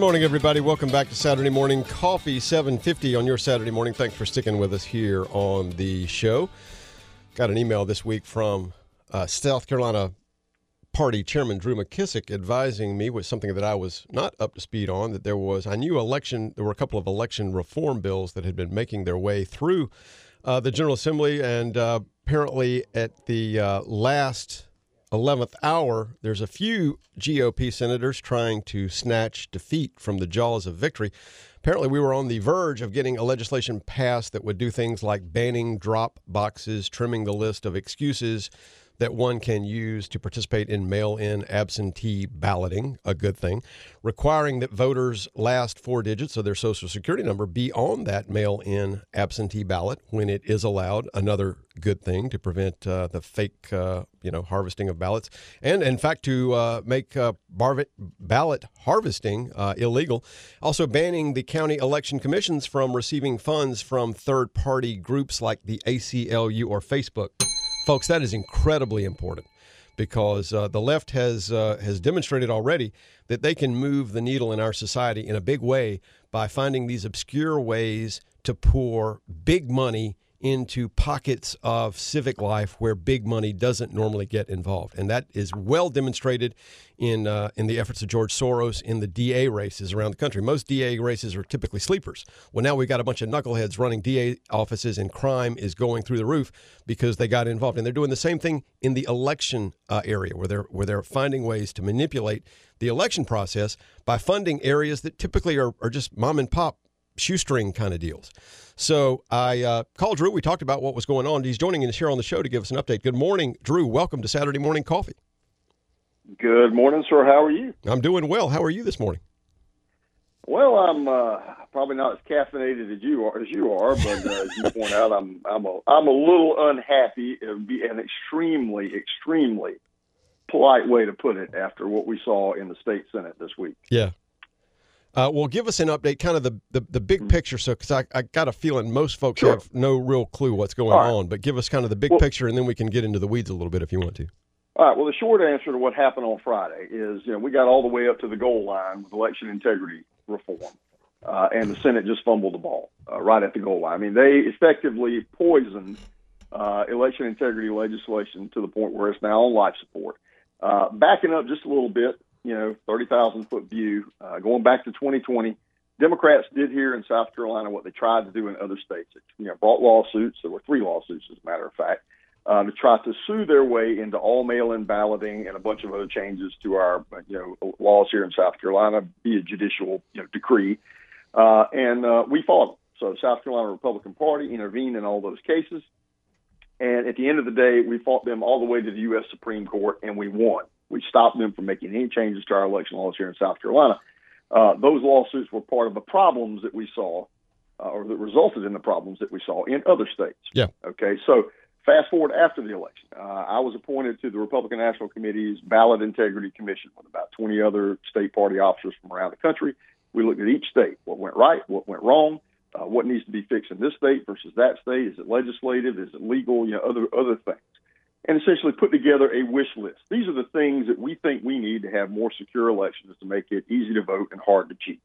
A: morning, everybody. Welcome back to Saturday Morning Coffee, 750 on your Saturday morning. Thanks for sticking with us here on the show. Got an email this week from uh, South Carolina Party Chairman Drew McKissick advising me with something that I was not up to speed on. That there was, I knew election, there were a couple of election reform bills that had been making their way through uh, the General Assembly, and uh, apparently at the uh, last 11th hour, there's a few GOP senators trying to snatch defeat from the jaws of victory. Apparently, we were on the verge of getting a legislation passed that would do things like banning drop boxes, trimming the list of excuses that one can use to participate in mail in absentee balloting, a good thing, requiring that voters' last four digits of their social security number be on that mail in absentee ballot when it is allowed, another good thing to prevent uh, the fake uh, you know harvesting of ballots and in fact to uh, make uh, barv- ballot harvesting uh, illegal. Also banning the county election commissions from receiving funds from third party groups like the ACLU or Facebook folks that is incredibly important because uh, the left has uh, has demonstrated already that they can move the needle in our society in a big way by finding these obscure ways to pour big money into pockets of civic life where big money doesn't normally get involved, and that is well demonstrated in uh, in the efforts of George Soros in the DA races around the country. Most DA races are typically sleepers. Well, now we've got a bunch of knuckleheads running DA offices, and crime is going through the roof because they got involved, and they're doing the same thing in the election uh, area where they're where they're finding ways to manipulate the election process by funding areas that typically are, are just mom and pop shoestring kind of deals. So I uh, called Drew. We talked about what was going on. He's joining us here on the show to give us an update. Good morning, Drew. Welcome to Saturday Morning Coffee.
N: Good morning, sir. How are you?
A: I'm doing well. How are you this morning?
N: Well, I'm uh, probably not as caffeinated as you are. As you are, but uh, as you point out, I'm I'm a I'm a little unhappy. It would be an extremely extremely polite way to put it after what we saw in the state senate this week.
A: Yeah. Uh, well, give us an update, kind of the, the, the big picture. So, because I, I got a feeling most folks
N: Sure.
A: have no real clue what's going
N: right.
A: on, but give us kind of the big
N: Well-
A: picture, and then we can get into the weeds a little bit if you want to.
N: All right. Well, the short answer to what happened on Friday is, you know, we got all the way up to the goal line with election integrity reform, uh, and the Senate just fumbled the ball uh, right at the goal line. I mean, they effectively poisoned uh, election integrity legislation to the point where it's now on life support. Uh, backing up just a little bit, you know, 30,000 foot view, uh, going back to 2020, Democrats did here in South Carolina what they tried to do in other states. It, you know, brought lawsuits. There were three lawsuits, as a matter of fact, uh, to try to sue their way into all mail-in balloting and a bunch of other changes to our, you know, laws here in South Carolina via judicial you know, decree. Uh, and uh, we fought. So South Carolina Republican Party intervened in all those cases. And at the end of the day, we fought them all the way to the U.S. Supreme Court, and we won. We stopped them from making any changes to our election laws here in South Carolina. Uh, those lawsuits were part of the problems that we saw, uh, or that resulted in the problems that we saw in other states.
A: Yeah.
N: Okay. So fast forward after the election, uh, I was appointed to the Republican National Committee's Ballot Integrity Commission with about 20 other state party officers from around the country. We looked at each state, what went right, what went wrong, uh, what needs to be fixed in this state versus that state. Is it legislative? Is it legal? You know, other other things, and essentially put together a wish list. These are the things that we think we need to have more secure elections to make it easy to vote and hard to cheat.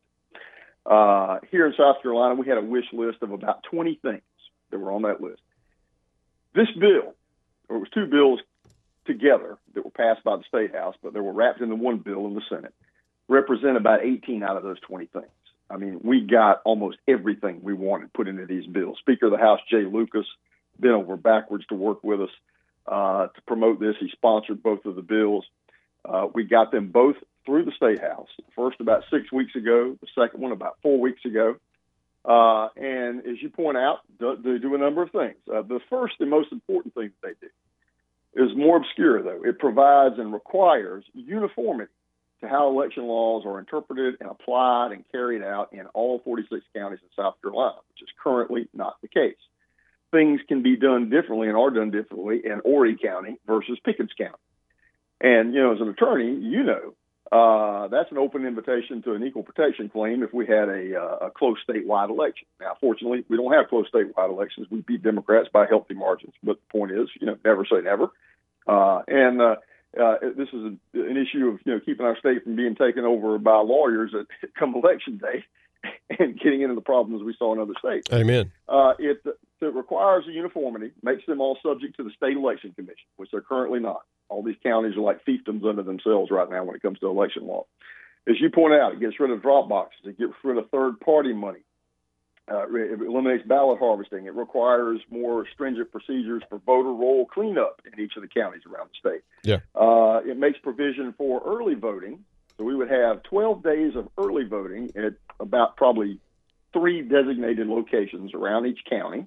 N: Uh, here in South Carolina, we had a wish list of about 20 things that were on that list. This bill, or it was two bills together that were passed by the State House, but they were wrapped into one bill in the Senate, represent about 18 out of those 20 things. I mean, we got almost everything we wanted put into these bills. Speaker of the House, Jay Lucas, bent over backwards to work with us uh, to promote this. He sponsored both of the bills. Uh, we got them both through the State House. First about six weeks ago, the second one about four weeks ago. Uh, and as you point out, do, they do a number of things. Uh, the first and most important thing that they do is more obscure, though. It provides and requires uniformity to how election laws are interpreted and applied and carried out in all 46 counties in South Carolina, which is currently not the case. Things can be done differently and are done differently in Horry County versus Pickens County. And, you know, as an attorney, you know, uh, that's an open invitation to an equal protection claim if we had a, uh, a close statewide election. Now, fortunately, we don't have close statewide elections. We beat Democrats by healthy margins. But the point is, you know, never say never. Uh, and, uh, uh, this is a, an issue of you know keeping our state from being taken over by lawyers at come election day and getting into the problems we saw in other states.
A: Amen.
N: Uh, it, it requires a uniformity, makes them all subject to the state election commission, which they're currently not. All these counties are like fiefdoms under themselves right now when it comes to election law. As you point out, it gets rid of drop boxes, it gets rid of third party money, uh, it eliminates ballot harvesting. It requires more stringent procedures for voter roll cleanup in each of the counties around the state.
A: Yeah.
N: Uh, it makes provision for early voting. So we would have 12 days of early voting at about probably three designated locations around each county.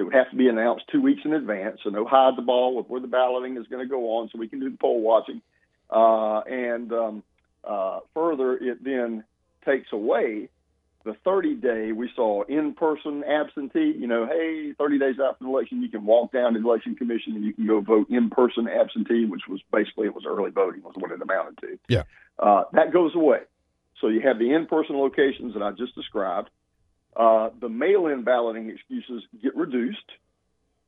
N: It would have to be announced two weeks in advance, so no hide the ball with where the balloting is going to go on, so we can do the poll watching. Uh, and um, uh, further, it then takes away the 30 day we saw in person absentee. You know, hey, 30 days after the election, you can walk down to the election commission and you can go vote in person absentee, which was basically it was early voting was what it amounted to.
A: Yeah.
N: Uh, that goes away. So you have the in person locations that I just described. Uh, the mail in balloting excuses get reduced,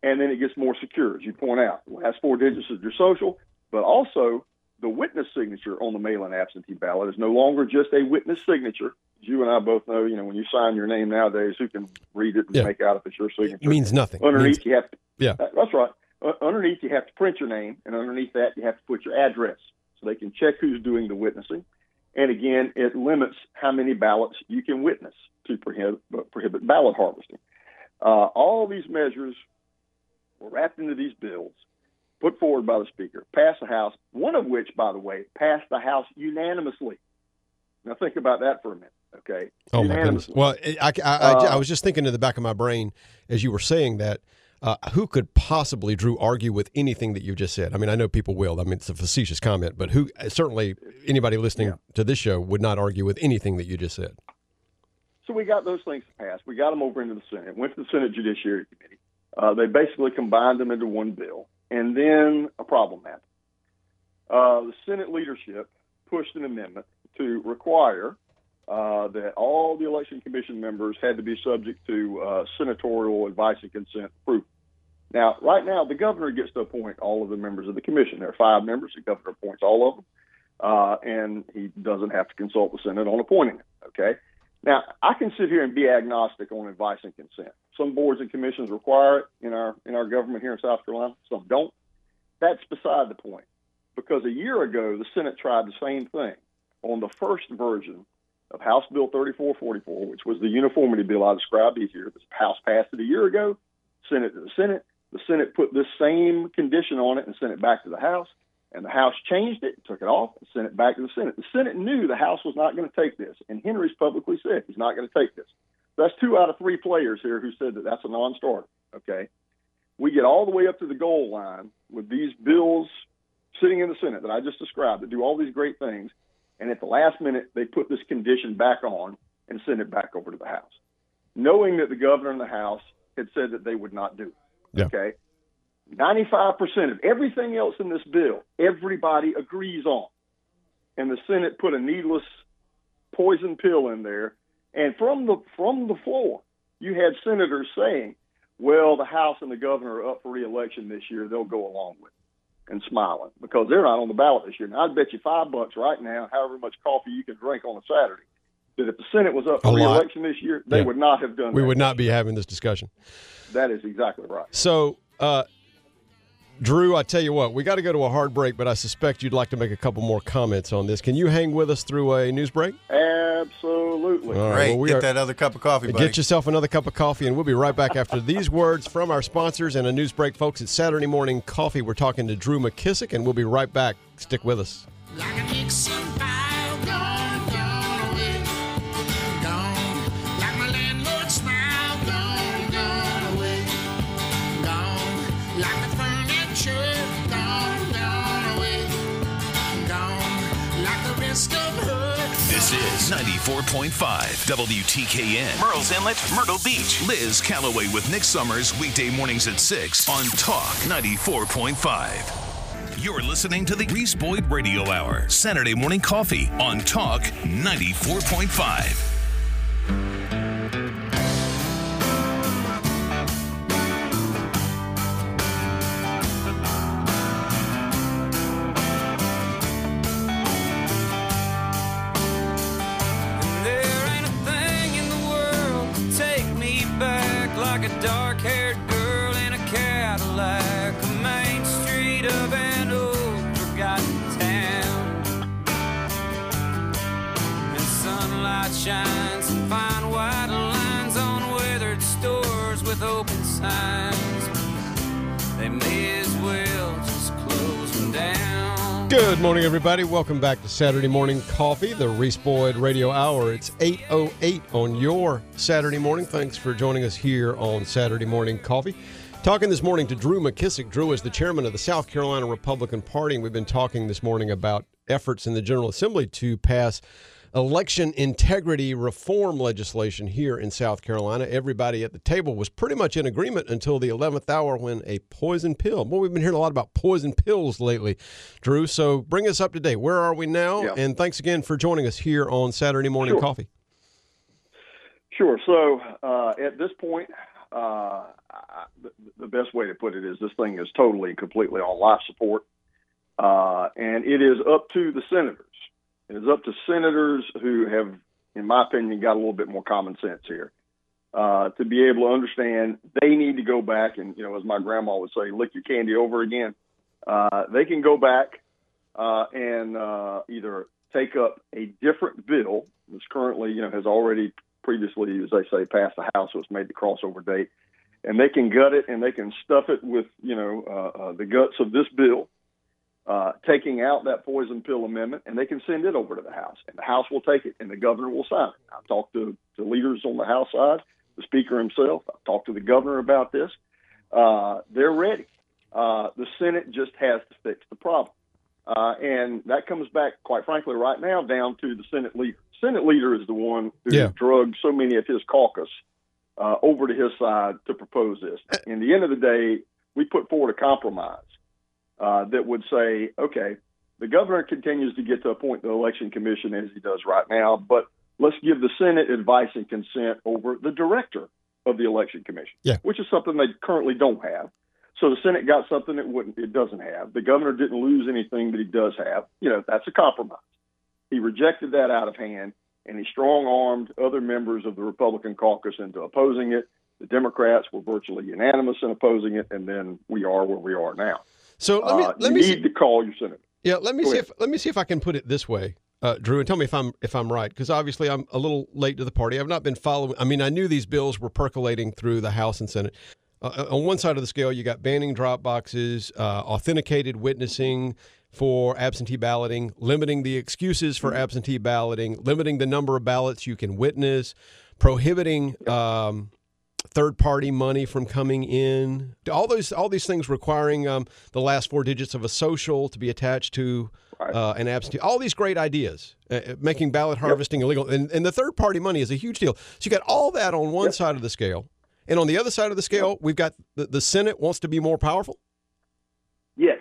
N: and then it gets more secure, as you point out. The last four digits is your social, but also the witness signature on the mail in absentee ballot is no longer just a witness signature. As you and I both know, you know, when you sign your name nowadays, who can read it and
A: Yeah.
N: make out if it's your signature?
A: It means nothing.
N: Underneath,
A: Means-
N: you have to
A: Yeah.
N: That's right. Uh, underneath, you have to print your name, and underneath that, you have to put your address so they can check who's doing the witnessing. And again, it limits how many ballots you can witness to prohibit, prohibit ballot harvesting. Uh, all these measures were wrapped into these bills, put forward by the Speaker, passed the House, one of which, by the way, passed the House unanimously. Now, think about that for a minute, okay?
A: Oh my goodness! Well, I, I, I, I
N: Uh,
A: was just thinking in the back of my brain as you were saying that. Uh, who could possibly, Drew, argue with anything that you just said? I mean, I know people will. I mean, it's a facetious comment, but who certainly anybody listening to this show would not argue with anything that you just said.
N: So we got those things passed. We got them over into the Senate. Went to the Senate Judiciary Committee. Uh, they basically combined them into one bill, and then a problem happened. Uh, the Senate leadership pushed an amendment to require uh, that all the election commission members had to be subject to uh, senatorial advice and consent approval. Now, right now, the governor gets to appoint all of the members of the commission. There are five members. The governor appoints all of them, uh, and he doesn't have to consult the Senate on appointing them. Okay. Now, I can sit here and be agnostic on advice and consent. Some boards and commissions require it in our in our government here in South Carolina. Some don't. That's beside the point, because a year ago the Senate tried the same thing on the first version of House Bill 3444, which was the uniformity bill I described earlier. The House passed it a year ago. Senate to the Senate. The Senate put this same condition on it and sent it back to the House. And the House changed it, took it off, and sent it back to the Senate. The Senate knew the House was not going to take this, and Henry's publicly said he's not going to take this. That's two out of three players here who said that that's a non-starter. Okay, we get all the way up to the goal line with these bills sitting in the Senate that I just described that do all these great things, and at the last minute they put this condition back on and send it back over to the House, knowing that the governor and the House had said that they would not do it.
A: Yeah.
N: Okay. 95% of everything else in this bill, everybody agrees on. And the Senate put a needless poison pill in there. And from the from the floor, you had senators saying, well, the House and the governor are up for reelection this year. They'll go along with it and smiling because they're not on the ballot this year. Now, I'd bet you five bucks right now, however much coffee you can drink on a Saturday, that if the Senate was up
A: A
N: for
A: lot.
N: reelection this year, they
A: Yeah.
N: would not have done
A: We
N: that.
A: would not be having this discussion.
N: That is exactly right.
A: So, uh, Drew, I tell you what, we got to go to a hard break, but I suspect you'd like to make a couple more comments on this. Can you hang with us through a news break?
N: Absolutely.
A: All right,
B: Great.
A: well, we
B: Get
A: are-
B: that other cup of coffee, buddy.
A: Get yourself another cup of coffee, and we'll be right back after these words from our sponsors and a news break, folks. It's Saturday Morning Coffee. We're talking to Drew McKissick, and we'll be right back. Stick with us.
M: Like
D: 94.5 WTKN. Murrells Inlet, Myrtle Beach. Liz Calloway with Nick Summers, weekday mornings at 6 on Talk 94.5. You're listening to the Reese Boyd Radio Hour, Saturday morning coffee on Talk 94.5.
C: well.
A: Good morning, everybody. Welcome back to Saturday Morning Coffee, the Reese Boyd Radio Hour. It's 8.08 on your Saturday morning. Thanks for joining us here on Saturday Morning Coffee. Talking this morning to Drew McKissick. Drew is the chairman of the South Carolina Republican Party, and we've been talking this morning about efforts in the General Assembly to pass election integrity reform legislation here in South Carolina. Everybody at the table was pretty much in agreement until the 11th hour when a poison pill. Well, we've been hearing a lot about poison pills lately, Drew. So bring us up to date. Where are we now?
N: Yeah.
A: And thanks again for joining us here on Saturday Morning
N: Sure.
A: Coffee.
N: Sure. So uh, at this point, uh, I, the, the best way to put it is this thing is totally and completely on life support, uh, and it is up to the senators. It is up to senators who have, in my opinion, got a little bit more common sense here uh, to be able to understand they need to go back and, you know, as my grandma would say, lick your candy over again. Uh, they can go back uh, and uh, either take up a different bill that's currently, you know, has already previously, as they say, passed the House, so it's made the crossover date, and they can gut it and they can stuff it with, you know, uh, uh, the guts of this bill, uh, taking out that poison pill amendment, and they can send it over to the House, and the House will take it, and the governor will sign it. I've talked to, the leaders on the House side, the Speaker himself. I've talked to the governor about this. Uh, they're ready. Uh, the Senate just has to fix the problem. Uh, and that comes back, quite frankly, right now down to the Senate leader. Senate leader is the one who
A: Yeah.
N: drugged so many of his caucus uh, over to his side to propose this. In the end of the day, we put forward a compromise uh, that would say, okay, the governor continues to get to appoint the election commission as he does right now, but let's give the Senate advice and consent over the director of the election commission,
A: Yeah.
N: which is something they currently don't have. So the Senate got something it wouldn't, it doesn't have. The governor didn't lose anything that he does have. You know, that's a compromise. He rejected that out of hand, and he strong armed other members of the Republican caucus into opposing it. The Democrats were virtually unanimous in opposing it, and then we are where we are now.
A: So let me
N: Uh,
A: let me
N: need
A: see,
N: to call your senator.
A: yeah let me
N: Go
A: see
N: ahead.
A: if let me see if I can put it this way, uh, Drew, and tell me if I'm if I'm right because obviously I'm a little late to the party. I've not been following. I mean, I knew these bills were percolating through the House and Senate. Uh, on one side of the scale, you got banning drop boxes, uh, authenticated witnessing for absentee balloting, limiting the excuses for absentee balloting, limiting the number of ballots you can witness, prohibiting um, third party money from coming in. All those all these things requiring um, the last four digits of a social to be attached to uh, an absentee. All these great ideas, uh, uh, making ballot harvesting illegal, and, and the third party money is a huge deal. So you got all that on one side of the scale, and on the other side of the scale, we've got the, the Senate wants to be more powerful.
N: Yes,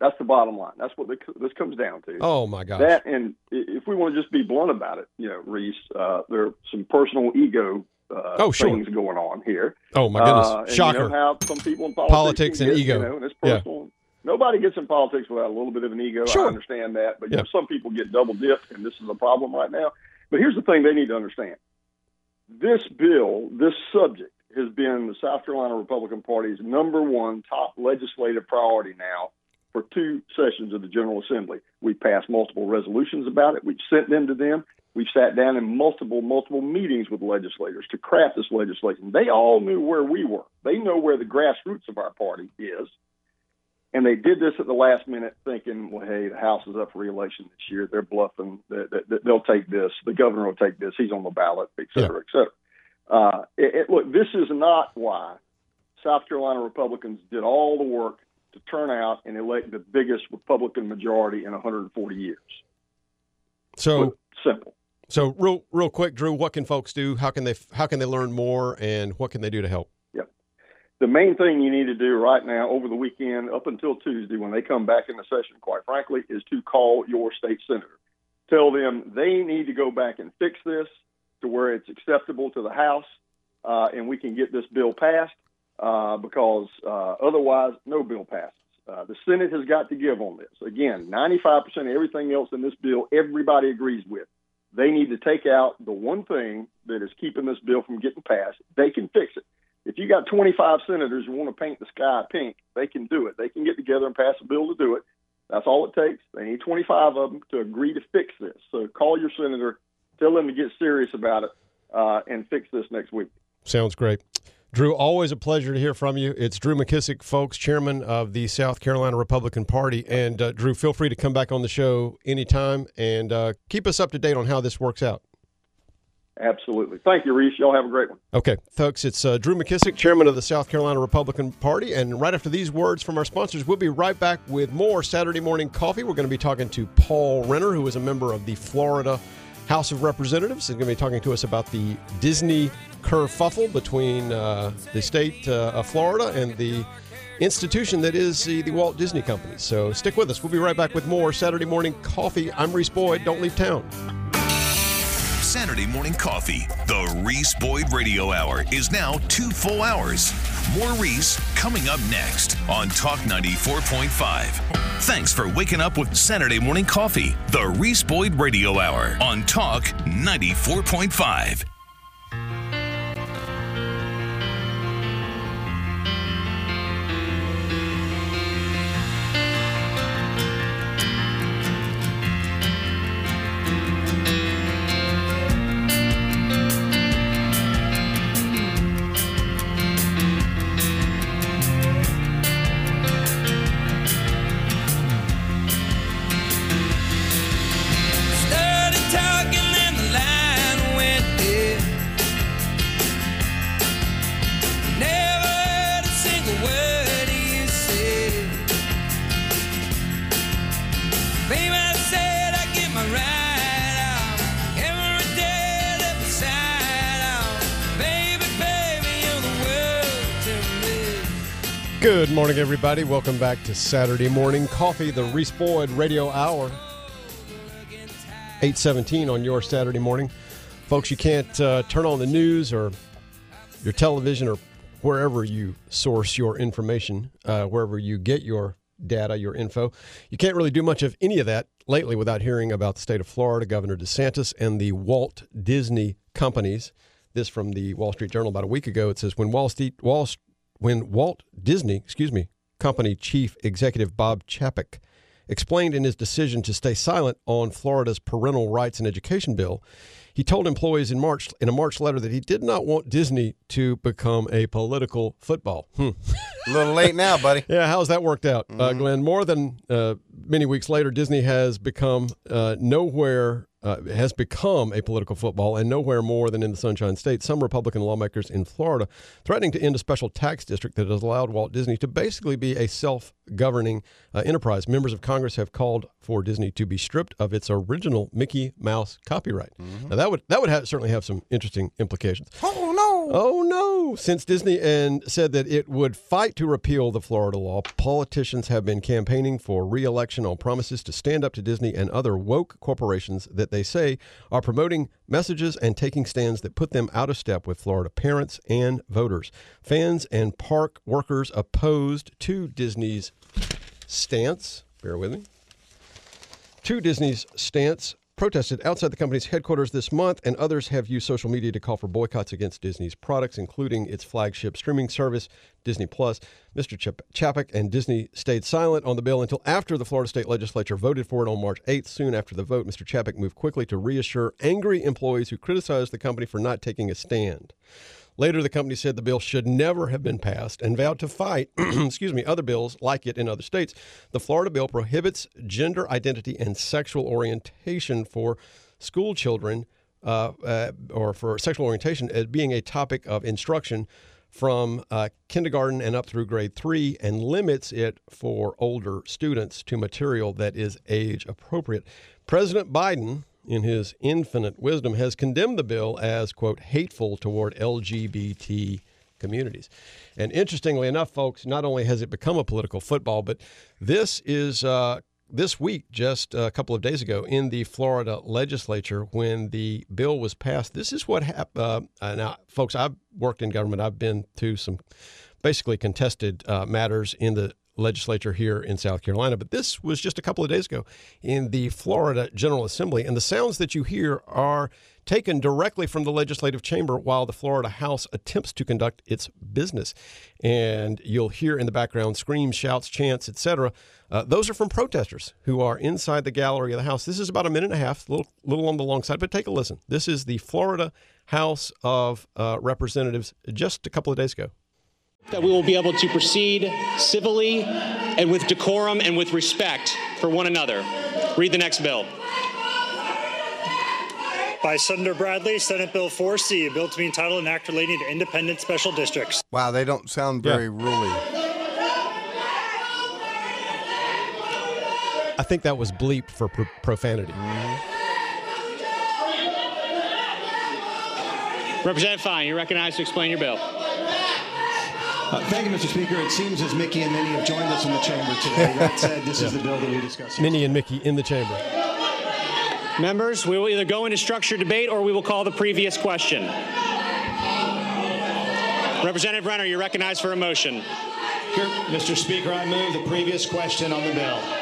N: that's the bottom line. That's what the- this comes down to.
A: Oh my gosh!
N: That and if we want to just be blunt about it, you know, Reese, uh, there are some personal ego uh,
A: Oh, sure.
N: things going on here.
A: Oh, my goodness.
N: Uh,
A: Shocker.
N: You know how some people in politics,
A: Politics and
N: get,
A: ego.
N: You know, and it's
A: Yeah.
N: Nobody gets in politics without a little bit of an ego.
A: Sure.
N: I understand that, but you
A: Yeah.
N: know, some people get double dipped, and this is a problem right now. But here's the thing: they need to understand. This bill, this subject, has been the South Carolina Republican Party's number one top legislative priority now for two sessions of the General Assembly. We passed multiple resolutions about it. We've sent them to them. We've sat down in multiple, multiple meetings with legislators to craft this legislation. They all knew where we were. They know where the grassroots of our party is. And they did this at the last minute, thinking, "Well, hey, the House is up for reelection this year. They're bluffing. They- they- They'll take this. The governor will take this. He's on the ballot, et cetera, et cetera." Uh, it, it, look, this is not why South Carolina Republicans did all the work to turn out and elect the biggest Republican majority in 140 years.
A: So
N: Simple.
A: So real real quick, Drew, what can folks do? How can they how can they learn more, and what can they do to help?
N: Yep. The main thing you need to do right now, over the weekend, up until Tuesday, when they come back in the session, quite frankly, is to call your state senator. Tell them they need to go back and fix this to where it's acceptable to the House, uh, and we can get this bill passed. Uh, because uh, otherwise, no bill passes. Uh, the Senate has got to give on this. Again, 95% of everything else in this bill, everybody agrees with. They need to take out the one thing that is keeping this bill from getting passed. They can fix it. If you got 25 senators who want to paint the sky pink, they can do it. They can get together and pass a bill to do it. That's all it takes. They need 25 of them to agree to fix this. So call your senator, tell them to get serious about it, uh, and fix this next week.
A: Sounds great. Drew, always a pleasure to hear from you. It's Drew McKissick, folks, chairman of the South Carolina Republican Party. And uh, Drew, feel free to come back on the show anytime and uh, keep us up to date on how this works out.
N: Absolutely. Thank you, Reese. Y'all have a great one.
A: Okay, folks, it's uh, Drew McKissick, chairman of the South Carolina Republican Party. And right after these words from our sponsors, we'll be right back with more Saturday Morning Coffee. We're going to be talking to Paul Renner, who is a member of the Florida House of Representatives. is going to be talking to us about the Disney kerfuffle between uh, the state uh, of Florida and the institution that is the, the Walt Disney Company. So stick with us. We'll be right back with more Saturday Morning Coffee. I'm Reese Boyd. Don't leave town.
D: Saturday morning coffee. The Reese Boyd Radio Hour is now two full hours. More Reese coming up next on Talk 94.5. Thanks for waking up with Saturday morning coffee. The Reese Boyd Radio Hour on Talk 94.5.
A: Good morning, everybody. Welcome back to Saturday Morning Coffee, the Reese Boyd Radio Hour. 817 on your Saturday morning. Folks, you can't uh, turn on the news or your television or wherever you source your information, uh, wherever you get your data, your info. You can't really do much of any of that lately without hearing about the state of Florida, Governor DeSantis, and the Walt Disney companies. This from the Wall Street Journal about a week ago. It says when Wall Street, Wall, when Walt Disney, excuse me, company chief executive Bob Chapek explained in his decision to stay silent on Florida's parental rights and education bill, he told employees in March in a March letter that he did not want Disney to become a political football. Hmm.
B: A little late now, buddy.
A: Yeah, how's that worked out, uh, Glenn? More than uh, many weeks later, Disney has become uh, nowhere. Uh, has become a political football and nowhere more than in the Sunshine State. Some Republican lawmakers in Florida threatening to end a special tax district that has allowed Walt Disney to basically be a self governing uh, enterprise. Members of Congress have called for Disney to be stripped of its original Mickey Mouse copyright. Now, that would, that would have, certainly have some interesting implications.
B: Oh, no.
A: Oh no! Since Disney and said that it would fight to repeal the Florida law, politicians have been campaigning for re-election on promises to stand up to Disney and other woke corporations that they say are promoting messages and taking stands that put them out of step with Florida parents and voters. Fans and park workers opposed to Disney's stance. Bear with me to Disney's stance protested outside the company's headquarters this month, and others have used social media to call for boycotts against Disney's products, including its flagship streaming service, Disney Plus. Mr. Chap- and Disney stayed silent on the bill until after the Florida state legislature voted for it on March 8th. Soon after the vote, Mr. Chapek moved quickly to reassure angry employees who criticized the company for not taking a stand. Later, the company said the bill should never have been passed and vowed to fight, excuse me, other bills like it in other states. The Florida bill prohibits gender identity and sexual orientation for school children uh, uh, or for sexual orientation as being a topic of instruction from uh, kindergarten and up through grade three and limits it for older students to material that is age appropriate. President Biden, in his infinite wisdom, has condemned the bill as, quote, hateful toward LGBT communities. And interestingly enough, folks, not only has it become a political football, but this is uh, this week, just a couple of days ago, in the Florida legislature, when the bill was passed. This is what happened. Uh, now, folks, I've worked in government. I've been to some basically contested uh, matters in the legislature here in South Carolina. But this was just a couple of days ago in the Florida General Assembly. And the sounds that you hear are taken directly from the legislative chamber while the Florida House attempts to conduct its business. And you'll hear in the background screams, shouts, chants, etc. Uh, those are from protesters who are inside the gallery of the House. This is about a minute and a half, a little, little on the long side, but take a listen. This is the Florida House of uh, Representatives just a couple of days ago.
O: That we will be able to proceed civilly and with decorum and with respect for one another. Read the next bill.
P: By Senator Bradley, Senate Bill 4C, a bill to be entitled an act relating to independent special districts.
B: Wow, they don't sound very ruly.
A: I think that was bleeped for pro- profanity.
O: Representative Fine, you're recognized to explain your bill.
Q: Uh, thank you, Mr. Speaker. It seems as Mickey and Minnie have joined us in the chamber today. That said, this is the bill that we discussed. here.
A: Minnie and Mickey in the chamber.
O: Members, we will either go into structured debate or we will call the previous question. Representative Renner, you're recognized for a motion.
Q: Here, Mr. Speaker, I move the previous question on the bill.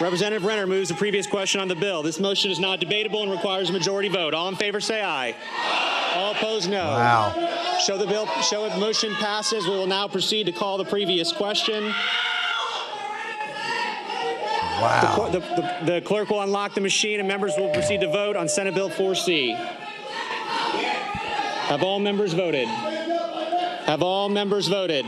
O: Representative Renner moves the previous question on the bill. This motion is not debatable and requires a majority vote. All in favor say aye. All opposed no.
B: Wow.
O: Show the bill show it motion passes. We will now proceed to call the previous question.
B: Wow.
O: The, the, the, the clerk will unlock the machine and members will proceed to vote on Senate Bill 4C. Have all members voted? Have all members voted?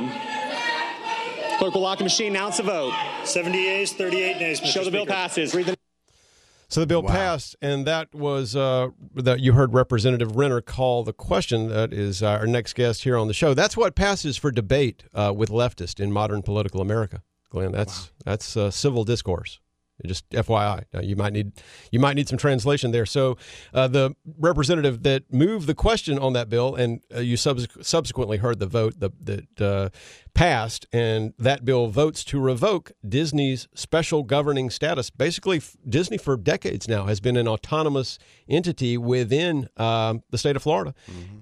O: Clerk will lock the machine. Announce the vote.
P: 70 yeas, 38 nays, Mr.
O: Show the bill
P: Speaker.
O: passes. Read the
A: So the bill passed, and that was uh, that you heard Representative Renner call the question. That is our next guest here on the show. That's what passes for debate uh, with leftists in modern political America, Glenn. That's that's uh, civil discourse. Just FYI, you might need you might need some translation there. So, uh, the representative that moved the question on that bill, and uh, you subs- subsequently heard the vote the, that uh, passed, and that bill votes to revoke Disney's special governing status. Basically, f- Disney for decades now has been an autonomous entity within um, the state of Florida,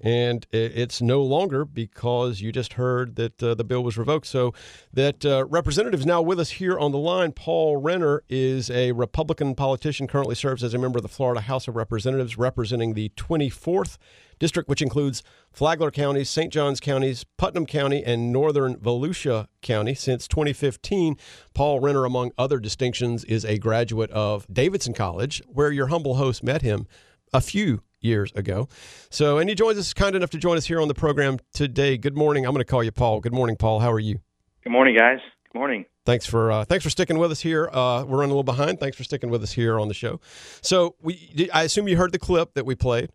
A: and i- it's no longer because you just heard that uh, the bill was revoked. So, that uh, representative is now with us here on the line. Paul Renner is a Republican politician, currently serves as a member of the Florida House of Representatives, representing the 24th district, which includes Flagler County, St. Johns counties, Putnam County, and northern Volusia County. Since 2015, Paul Renner, among other distinctions, is a graduate of Davidson College, where your humble host met him a few years ago. So, and he joins us, kind enough to join us here on the program today. Good morning. I'm going to call you Paul. Good morning, Paul. How are you?
R: Good morning, guys. Good morning.
A: Thanks for uh, thanks for sticking with us here. Uh, we're running a little behind. Thanks for sticking with us here on the show. So we, I assume you heard the clip that we played.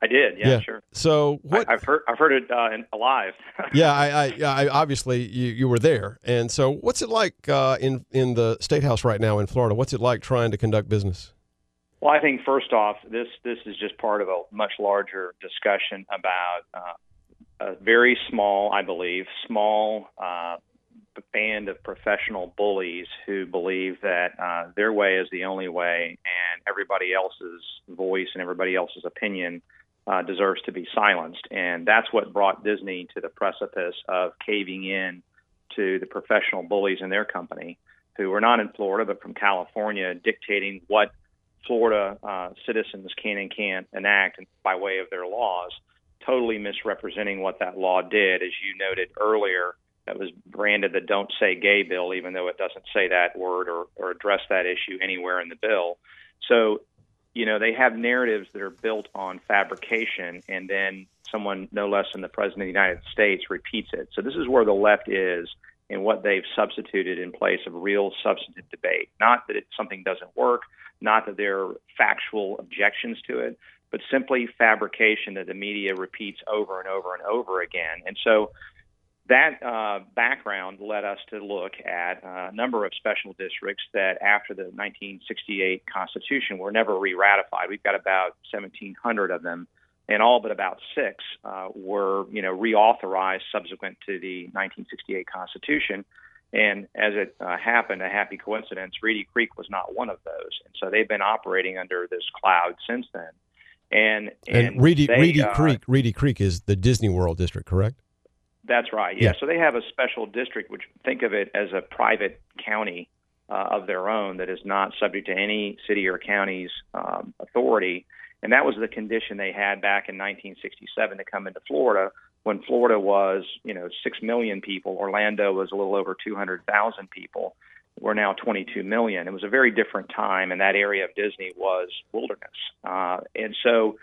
R: I did. Yeah, sure.
A: So what?
R: I, have heard. I've heard it uh, in, live.
A: yeah, I, I, I obviously you, you were there, and so what's it like uh, in in the state house right now in Florida? What's it like trying to conduct business?
R: Well, I think first off, this this is just part of a much larger discussion about uh, a very small, I believe, small uh, band of professional bullies who believe that uh, their way is the only way, and everybody else's voice and everybody else's opinion uh, deserves to be silenced. And that's what brought Disney to the precipice of caving in to the professional bullies in their company, who were not in Florida but from California, dictating what Florida uh, citizens can and can't enact by way of their laws, totally misrepresenting what that law did, as you noted earlier. That was branded the "Don't Say Gay" bill, even though it doesn't say that word or, or address that issue anywhere in the bill. So, you know, they have narratives that are built on fabrication, and then someone no less than the president of the United States repeats it. So this is where the left is and what they've substituted in place of real substantive debate. Not that it, something doesn't work, not that there are factual objections to it, but simply fabrication that the media repeats over and over and over again. And so that uh, background led us to look at a number of special districts that, after the 1968 Constitution, were never re-ratified. We've got about 1,700 of them, and all but about six uh, were, you know, reauthorized subsequent to the 1968 Constitution. And as it uh, happened, a happy coincidence, Reedy Creek was not one of those, and so they've been operating under this cloud since then. And
A: And,
R: and
A: Reedy,
R: they,
A: Reedy
R: uh,
A: Creek, Reedy Creek is the Disney World district, correct?
R: That's right. Yeah.
A: Yeah.
R: So they have a special district, which think of it as a private county uh, of their own that is not subject to any city or county's um, authority. And that was the condition they had back in 1967 to come into Florida when Florida was, you know, 6 million people. Orlando was a little over 200,000 people. We're now 22 million. It was a very different time, and that area of Disney was wilderness. Uh, and so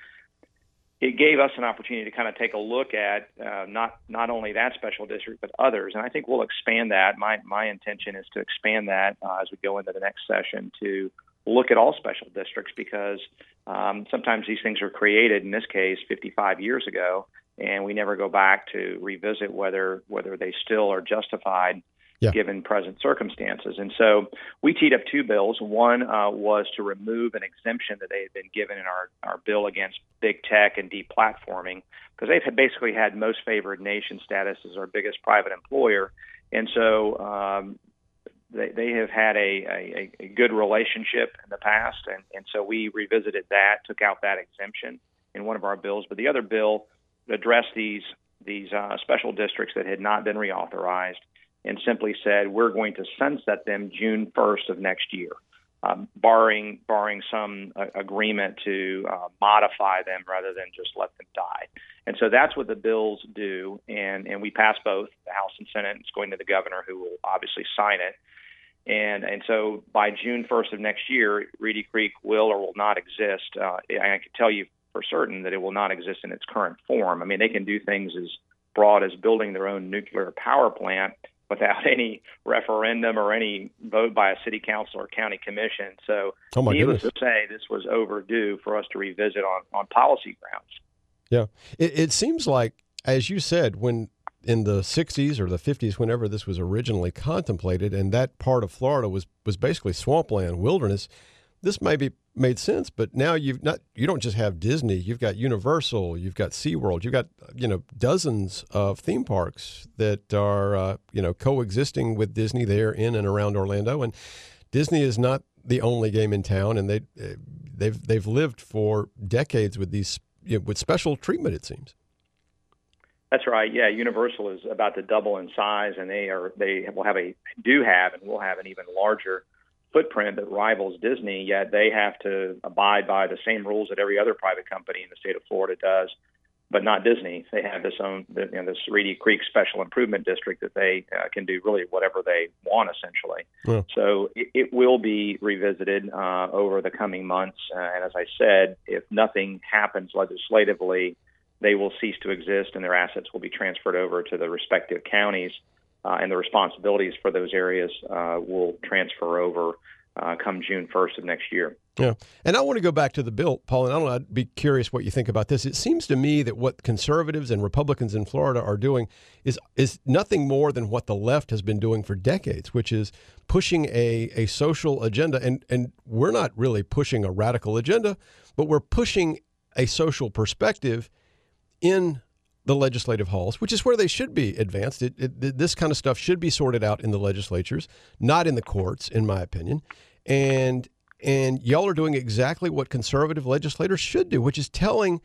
R: it gave us an opportunity to kind of take a look at uh, not not only that special district but others, and I think we'll expand that. My my intention is to expand that uh, as we go into the next session to look at all special districts because um, sometimes these things are created. In this case, 55 years ago, and we never go back to revisit whether whether they still are justified
A: Yeah.
R: given present circumstances. And so we teed up two bills. One uh, was to remove an exemption that they had been given in our, our bill against big tech and deplatforming, because they've had basically had most favored nation status as our biggest private employer. And so um, they, they have had a, a, a good relationship in the past. And, and so we revisited that, took out that exemption in one of our bills. But the other bill addressed these, these uh, special districts that had not been reauthorized and simply said we're going to sunset them June 1st of next year, um, barring barring some uh, agreement to uh, modify them rather than just let them die. And so that's what the bills do, and and we passed both the House and Senate. It's going to the governor, who will obviously sign it. And and so by June 1st of next year, Reedy Creek will or will not exist. Uh, I can tell you for certain that it will not exist in its current form. I mean, they can do things as broad as building their own nuclear power plant without any referendum or any vote by a city council or county commission. So,
A: Oh,
R: needless
A: goodness.
R: to say, this was overdue for us to revisit on, on policy grounds.
A: Yeah. It, it seems like, as you said, when in the 60s or the 50s, whenever this was originally contemplated, and that part of Florida was was basically swampland, wilderness. This maybe made sense, but now you've not you don't just have Disney, you've got Universal, you've got SeaWorld, you've got you know dozens of theme parks that are uh, you know coexisting with Disney there in and around Orlando, and Disney is not the only game in town, and they they've they've lived for decades with these you know, with special treatment. It seems.
R: That's right. Yeah, Universal is about to double in size, and they are they will have a do have and will have an even larger footprint that rivals Disney. Yet they have to abide by the same rules that every other private company in the state of Florida does, but not Disney. They have this own you know, this Reedy Creek Special Improvement District that they uh, can do really whatever they want essentially.
A: Yeah.
R: So it, it will be revisited uh, over the coming months, uh, and as I said, if nothing happens legislatively they will cease to exist and their assets will be transferred over to the respective counties, uh, and the responsibilities for those areas uh, will transfer over uh, come June 1st of next year.
A: Yeah. And I want to go back to the bill, Paul, and I don't know, I'd be curious what you think about this. It seems to me that what conservatives and Republicans in Florida are doing is is nothing more than what the left has been doing for decades, which is pushing a, a social agenda. And, and we're not really pushing a radical agenda, but we're pushing a social perspective in the legislative halls, which is where they should be advanced. It, it, this kind of stuff should be sorted out in the legislatures, not in the courts, in my opinion. And and y'all are doing exactly what conservative legislators should do, which is telling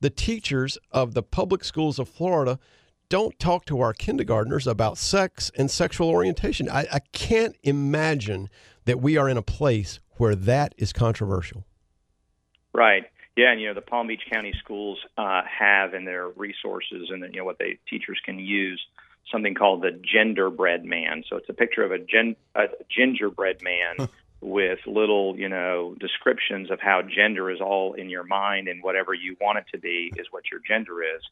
A: the teachers of the public schools of Florida, don't talk to our kindergartners about sex and sexual orientation. I, I can't imagine that we are in a place where that is controversial.
R: Right. Yeah, and you know the Palm Beach County schools uh, have in their resources and you know what they teachers can use something called the genderbread man. So it's a picture of a, gen, a gingerbread man with little you know descriptions of how gender is all in your mind and whatever you want it to be is what your gender is.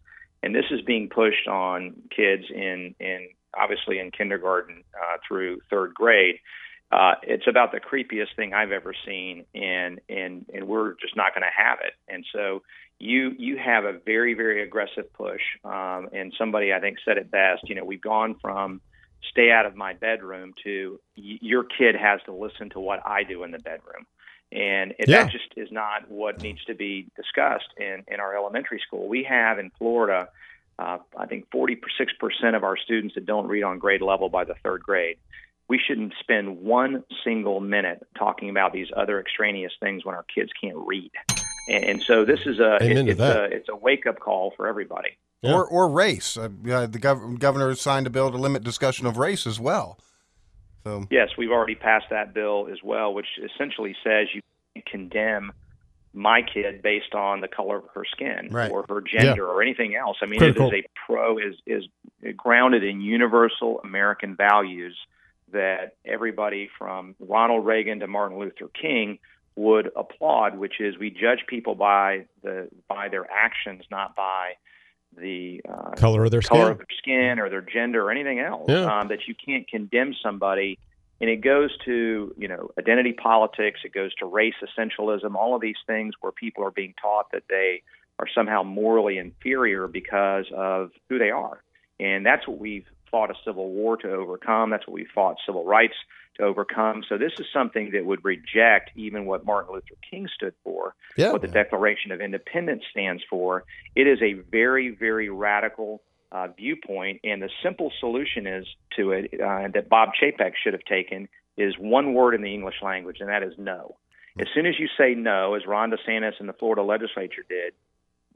R: And this is being pushed on kids in in obviously in kindergarten uh, through third grade uh, it's about the creepiest thing I've ever seen, and and and we're just not going to have it. And so you you have a very very aggressive push, um, and somebody I think said it best. You know, we've gone from stay out of my bedroom to y- your kid has to listen to what I do in the bedroom. And it,
A: Yeah.
R: that just is not what needs to be discussed in, in our elementary school. We have in Florida, uh, I think 46% of our students that don't read on grade level by the third grade we shouldn't spend one single minute talking about these other extraneous things when our kids can't read. And, and so this is a
A: Amen to
R: it's
A: that.
R: a it's a wake up call for everybody.
B: Or or race. Uh, the gov- governor has signed a bill to limit discussion of race as well. So
R: Yes, we've already passed that bill as well, which essentially says you can't condemn my kid based on the color of her skin
B: Right.
R: or her gender
A: Yeah.
R: or anything else. I mean,
A: Critical.
R: it is a pro is is grounded in universal American values that everybody from Ronald Reagan to Martin Luther King would applaud, which is we judge people by the by their actions, not by the uh,
A: Color of their
R: color
A: skin.
R: of their skin or their gender or anything else.
A: Yeah.
R: Um, that you can't condemn somebody, and it goes to you know identity politics. It goes to race essentialism. All of these things where people are being taught that they are somehow morally inferior because of who they are, and that's what we've fought a civil war to overcome. That's what we fought civil rights to overcome. So this is something that would reject even what Martin Luther King stood for,
A: Yeah.
R: what the Declaration of Independence stands for. It is a very, very radical uh, viewpoint, and the simple solution is to it uh, that Bob Chapek should have taken is one word in the English language, and that is no. As soon as you say no, as Ron DeSantis and the Florida legislature did,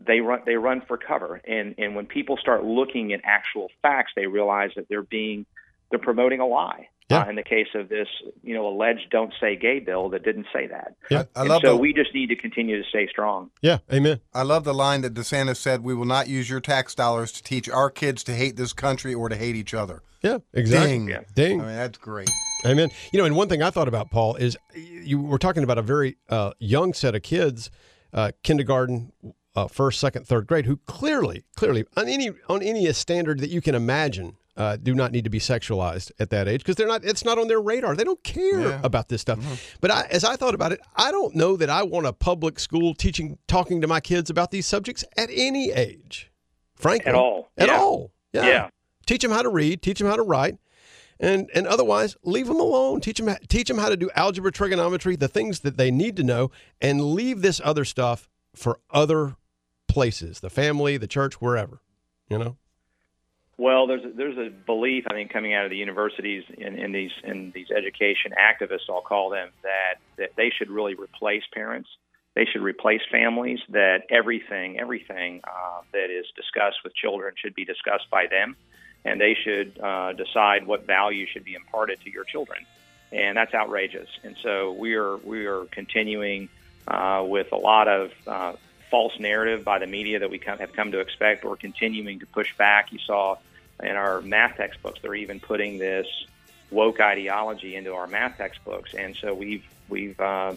R: they run they run for cover and and when people start looking at actual facts they realize that they're being they're promoting a lie
A: Yeah.
R: uh, in the case of this you know alleged don't say gay bill that didn't say that
A: Yeah.
B: I
R: and
B: love
R: so
B: the-
R: we just need to continue to stay strong
A: Yeah, amen.
B: I love the line that DeSantis said, "We will not use your tax dollars to teach our kids to hate this country or to hate each other."
A: Yeah, exactly.
B: Ding.
R: Yeah.
A: Ding.
B: I mean, that's great.
A: Amen. You know, and one thing I thought about, Paul, is you were talking about a very uh, young set of kids, uh, kindergarten, uh, first, second, third grade, who clearly, clearly, on any on any standard that you can imagine, uh, do not need to be sexualized at that age because they're not. It's not on their radar. They don't care
B: Yeah.
A: about this stuff. But I, as I thought about it, I don't know that I want a public school teaching, talking to my kids about these subjects at any age. Frankly,
R: At all.
A: At
R: Yeah.
A: all. Yeah.
R: Yeah.
A: Teach them how to read. Teach them how to write. And, and otherwise, leave them alone. Teach them, teach them how to do algebra, trigonometry, the things that they need to know, and leave this other stuff for other places, the family, the church, wherever. You know?
R: Well, there's a, there's a belief I think coming out of the universities in, in these in these education activists, I'll call them, that that they should really replace parents. They should replace families. That everything everything uh, that is discussed with children should be discussed by them, and they should uh, decide what value should be imparted to your children. And that's outrageous. And so we are we are continuing uh, with a lot of uh, false narrative by the media that we come, have come to expect. We're continuing to push back. You saw in our math textbooks, they're even putting this woke ideology into our math textbooks, and so we've we've uh,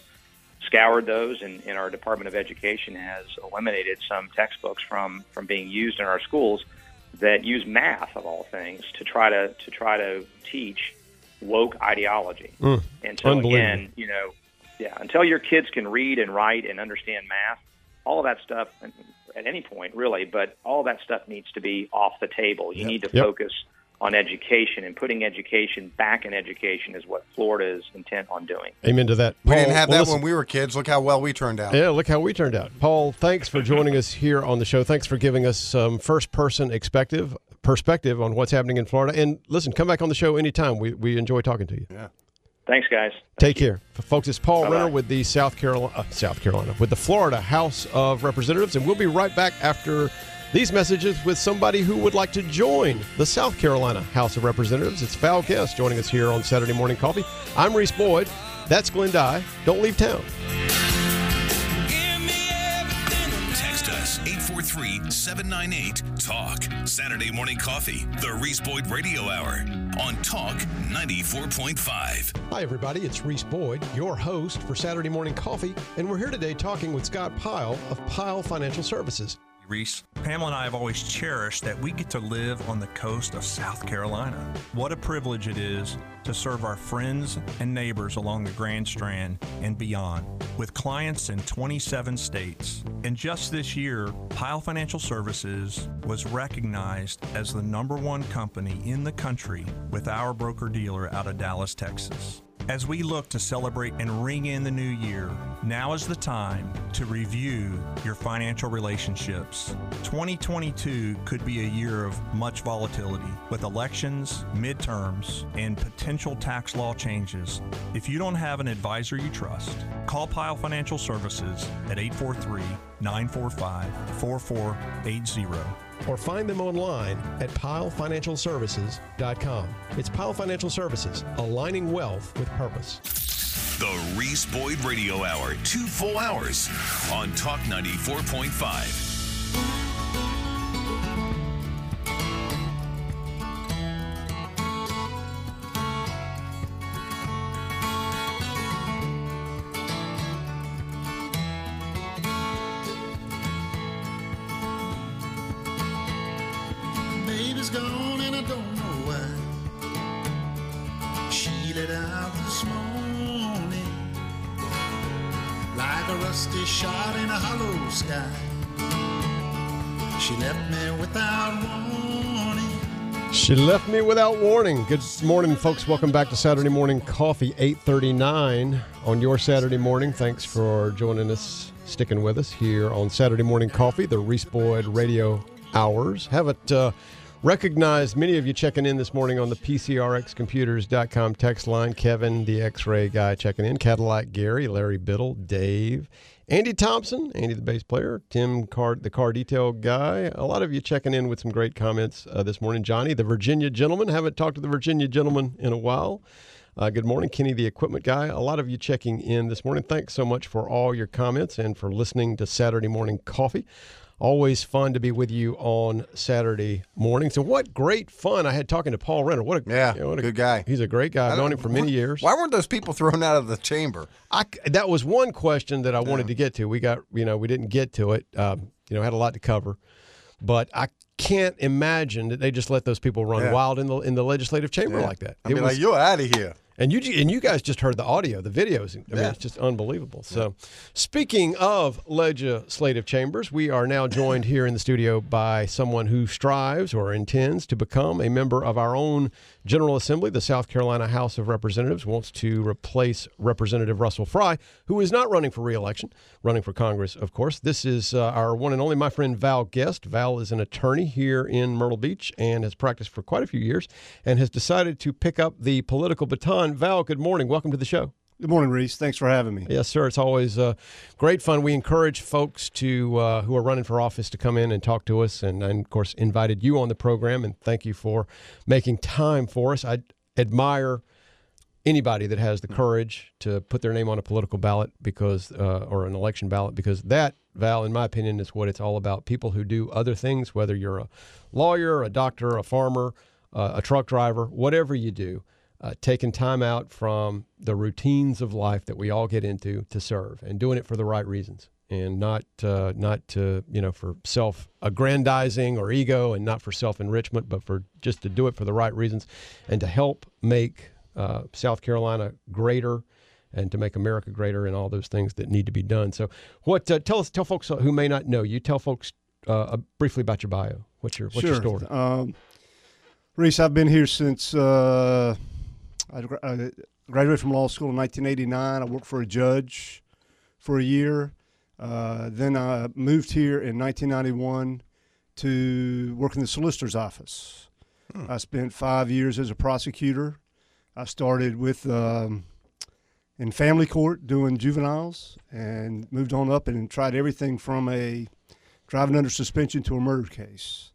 R: scoured those, and, and our Department of Education has eliminated some textbooks from from being used in our schools that use math of all things to try to to try to teach woke ideology.
A: Mm,
R: And so again, you know, yeah, until your kids can read and write and understand math, all of that stuff at any point really, but all that stuff needs to be off the table. You need to
A: Yep.
R: focus on education and putting education back in education is what Florida is intent on doing.
A: Amen to that.
B: We didn't have
A: well,
B: that
A: listen-
B: when we were kids. Look how well we turned out.
A: Yeah, look how we turned out. Paul, thanks for joining us here on the show. Thanks for giving us some first person perspective perspective on what's happening in Florida. And listen, come back on the show anytime. We we enjoy talking to you.
B: Yeah.
R: Thanks, guys.
A: Take care, folks. It's Paul
R: Bye-bye.
A: Renner with the South Carolina, uh, South Carolina, with the Florida House of Representatives, and we'll be right back after these messages with somebody who would like to join the South Carolina House of Representatives. It's Val Guest joining us here on Saturday Morning Coffee. I'm Reese Boyd. That's Glenn Dye. Don't leave town.
D: 843 798 TALK. Saturday morning coffee, the Reese Boyd Radio Hour on Talk 94.5.
A: Hi, everybody. It's Reese Boyd, your host for Saturday Morning Coffee, and we're here today talking with Scott Pyle of Pyle Financial Services.
H: Reese. Pamela and I have always cherished that we get to live on the coast of South Carolina. What a privilege it is to serve our friends and neighbors along the Grand Strand and beyond with clients in 27 states. And just this year, Pyle Financial Services was recognized as the number one company in the country with our broker dealer out of Dallas, Texas. As we look to celebrate and ring in the new year, now is the time to review your financial relationships. 2022 could be a year of much volatility with elections, midterms, and potential tax law changes. If you don't have an advisor you trust, call Pyle Financial Services at 843 945 4480.
A: Or find them online at pylefinancialservices.com. It's Pyle Financial Services, aligning wealth with purpose.
D: The Reese Boyd Radio Hour, two full hours on Talk 94.5.
M: a shot in a hollow sky. She left me without warning.
A: She left me without warning. Good morning, folks. Welcome back to Saturday Morning Coffee, 839 on your Saturday morning. Thanks for joining us, sticking with us here on Saturday Morning Coffee, the Reese Boyd Radio Hours. Haven't uh, recognized many of you checking in this morning on the PCRXcomputers.com text line. Kevin, the X-ray guy, checking in. Cadillac Gary, Larry Biddle, Dave, Andy Thompson, Andy the bass player, Tim Card, the car detail guy. A lot of you checking in with some great comments uh, this morning. Johnny, the Virginia gentleman, haven't talked to the Virginia gentleman in a while. Uh, good morning, Kenny, the equipment guy. A lot of you checking in this morning. Thanks so much for all your comments and for listening to Saturday Morning Coffee. Always fun to be with you on Saturday mornings. And what great fun I had talking to Paul Renner. What a
B: Yeah,
A: you know, what a
B: good guy.
A: He's a great guy. I've known him for many years.
B: Why weren't those people thrown out of the chamber?
A: I, that was one question that I wanted to get to. We got, you know, we didn't get to it. Um, you know, had a lot to cover, but I can't imagine that they just let those people run
B: Yeah.
A: wild in the in the legislative chamber
B: Yeah.
A: like that.
B: I'd be like, "You're out of here."
A: And you and you guys just heard the audio, the videos. I mean,
B: Yeah.
A: it's just unbelievable. So, speaking of legislative chambers, we are now joined here in the studio by someone who strives or intends to become a member of our own General Assembly. The South Carolina House of Representatives wants to replace Representative Russell Fry, who is not running for reelection, running for Congress, of course. This is uh, our one and only my friend Val Guest. Val is an attorney here in Myrtle Beach and has practiced for quite a few years and has decided to pick up the political baton. Val, good morning. Welcome to the show.
S: Good morning, Reese. Thanks for having me.
A: Yes, sir. It's always uh, great fun. We encourage folks to uh, who are running for office to come in and talk to us, and, and of course invited you on the program. And thank you for making time for us. I admire anybody that has the courage to put their name on a political ballot because uh, or an election ballot because that Val, in my opinion, is what it's all about. People who do other things, whether you're a lawyer, a doctor, a farmer, uh, a truck driver, whatever you do uh, taking time out from the routines of life that we all get into to serve and doing it for the right reasons and not uh, not to you know for self aggrandizing or ego and not for self enrichment but for just to do it for the right reasons and to help make uh, South Carolina greater and to make America greater and all those things that need to be done. So what uh, tell us tell folks who may not know you tell folks uh, briefly about your bio. What's your what's
S: sure.
A: your story?
S: Um, Reese, I've been here since uh, I, gra- I graduated from law school in 1989. I worked for a judge for a year. Uh, then I moved here in 1991 to work in the solicitor's office. I spent five years as a prosecutor. I started with um, in family court doing juveniles and moved on up and tried everything from a driving under suspension to a murder case.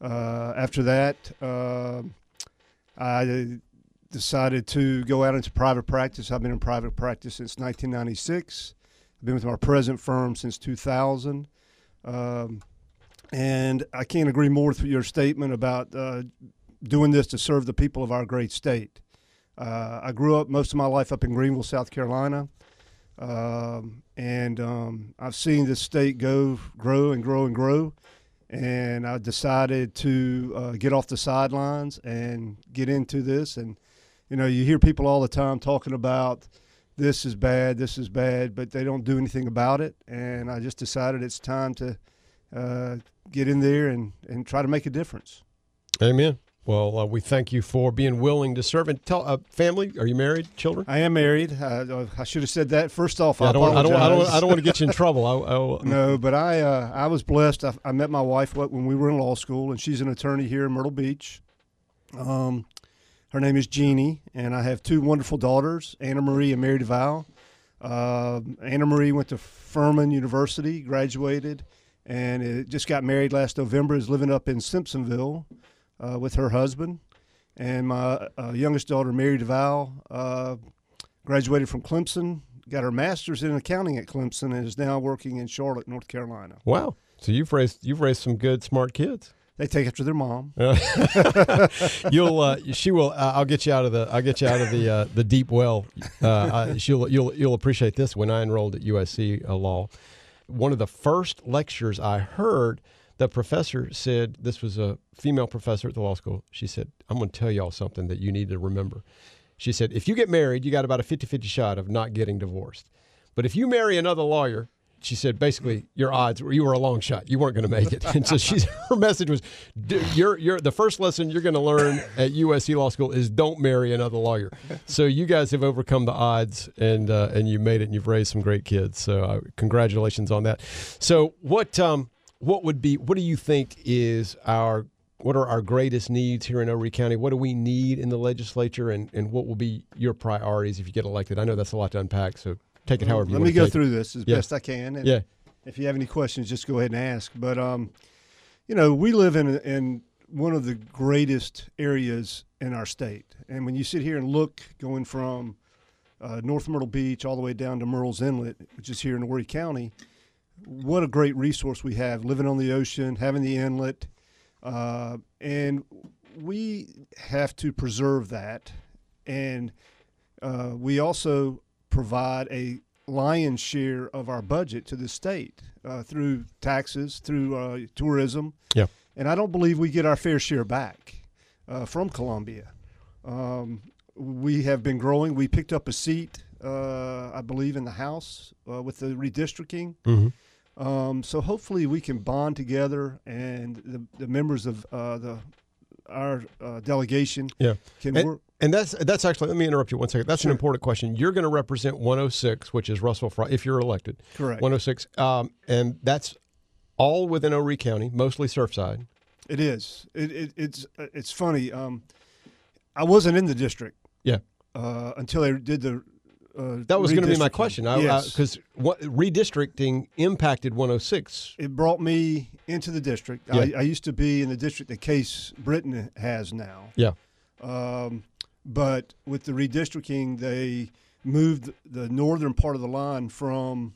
S: Uh, after that, uh, I decided to go out into private practice. I've been in private practice since 1996. I've been with my present firm since 2000. Um, and I can't agree more with your statement about uh, doing this to serve the people of our great state. Uh, I grew up most of my life up in Greenville, South Carolina. Um, and um, I've seen this state go, grow, and grow and grow. And I decided to uh, get off the sidelines and get into this. And, you know, you hear people all the time talking about this is bad, this is bad, but they don't do anything about it. And I just decided it's time to uh, get in there and, and try to make a difference.
A: Amen. Well, uh, we thank you for being willing to serve. And tell uh, family, are you married, children?
S: I am married. Uh, I should have said that first off.
A: Yeah,
S: I,
A: I don't want- I don't I don't. I don't want to get you in trouble. I- I-
S: no, but I uh, I was blessed. I, I met my wife when we were in law school, and she's an attorney here in Myrtle Beach. Um, her name is Jeannie, and I have two wonderful daughters, Anna Marie and Mary DeVal. Uh, Anna Marie went to Furman University, graduated, and it just got married last November. Is living up in Simpsonville uh, with her husband. And my uh, youngest daughter, Mary DeVal, uh, graduated from Clemson, got her master's in accounting at Clemson, and is now working in Charlotte, North Carolina.
A: Wow. So you've raised you've raised some good, smart kids.
S: They take after their mom.
A: you'll uh, she will. Uh, I'll get you out of the. I'll get you out of the uh, the deep well. Uh, she'll you'll you'll appreciate this. When I enrolled at USC uh, Law, one of the first lectures I heard, the professor said this was a female professor at the law school. She said, "I'm going to tell y'all something that you need to remember." She said, "If you get married, you got about a 50-50 shot of not getting divorced. But if you marry another lawyer." She said, basically, your odds were you were a long shot. You weren't going to make it. And so she's her message was, "D- you're, you're, the first lesson you're going to learn at USC Law School is don't marry another lawyer. So you guys have overcome the odds and uh, and you made it and you've raised some great kids. So uh, congratulations on that. So what um what would be what do you think is our what are our greatest needs here in Horry County? What do we need in the legislature, and, and what will be your priorities if you get elected? I know that's a lot to unpack, so take it however you
S: Let
A: want
S: me
A: to
S: go
A: it.
S: through this as
A: Yeah.
S: best I can. And
A: Yeah.
S: If you have any questions, just go ahead and ask. But um, you know, we live in in one of the greatest areas in our state, and when you sit here and look, going from uh, North Myrtle Beach all the way down to Murrells Inlet, which is here in Horry County, what a great resource we have living on the ocean, having the inlet, uh, and we have to preserve that. And uh, we also provide a lion's share of our budget to the state uh, through taxes, through uh, tourism.
A: Yeah.
S: And I don't believe we get our fair share back uh, from Columbia. Um, we have been growing. We picked up a seat, uh, I believe, in the House uh, with the redistricting.
A: Mhm.
S: Um, so hopefully we can bond together, and the, the members of uh, the our uh, delegation
A: Yeah.
S: can
A: and,
S: work.
A: And that's that's actually let me interrupt you one second. That's
S: Sure.
A: an important question. You're going to represent 106, which is Russell Fry, if you're elected.
S: Correct.
A: 106, um, and that's all within Horry County, mostly Surfside.
S: It is. It, it, it's it's funny. Um, I wasn't in the district.
A: Yeah.
S: Uh, until I did the. Uh,
A: That was going to be my question.
S: Yes.
A: Because what redistricting impacted 106.
S: it brought me into the district.
A: Yeah.
S: I, I used to be in the district that Case Brittain has now.
A: Yeah.
S: Um, but with the redistricting, they moved the northern part of the line from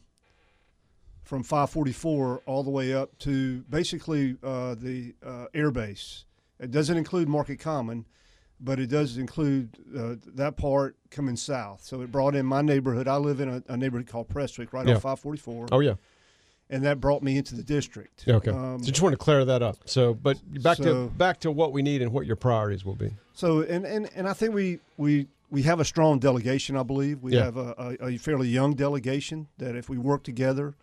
S: from 544 all the way up to basically uh, the uh, air base. It doesn't include Market Common, but it does include uh, that part coming south. So it brought in my neighborhood. I live in a, a neighborhood called Prestwick, right
A: Yeah.
S: on 544.
A: Oh, yeah.
S: And that brought me into the district.
A: Okay.
S: Um,
A: so just want to clear that up. So, but back
S: So-
A: to back to what we need and what your priorities will be.
S: So and, and, and I think we, we we have a strong delegation. I believe we
A: Yeah.
S: have a, a, a fairly young delegation that if we work together,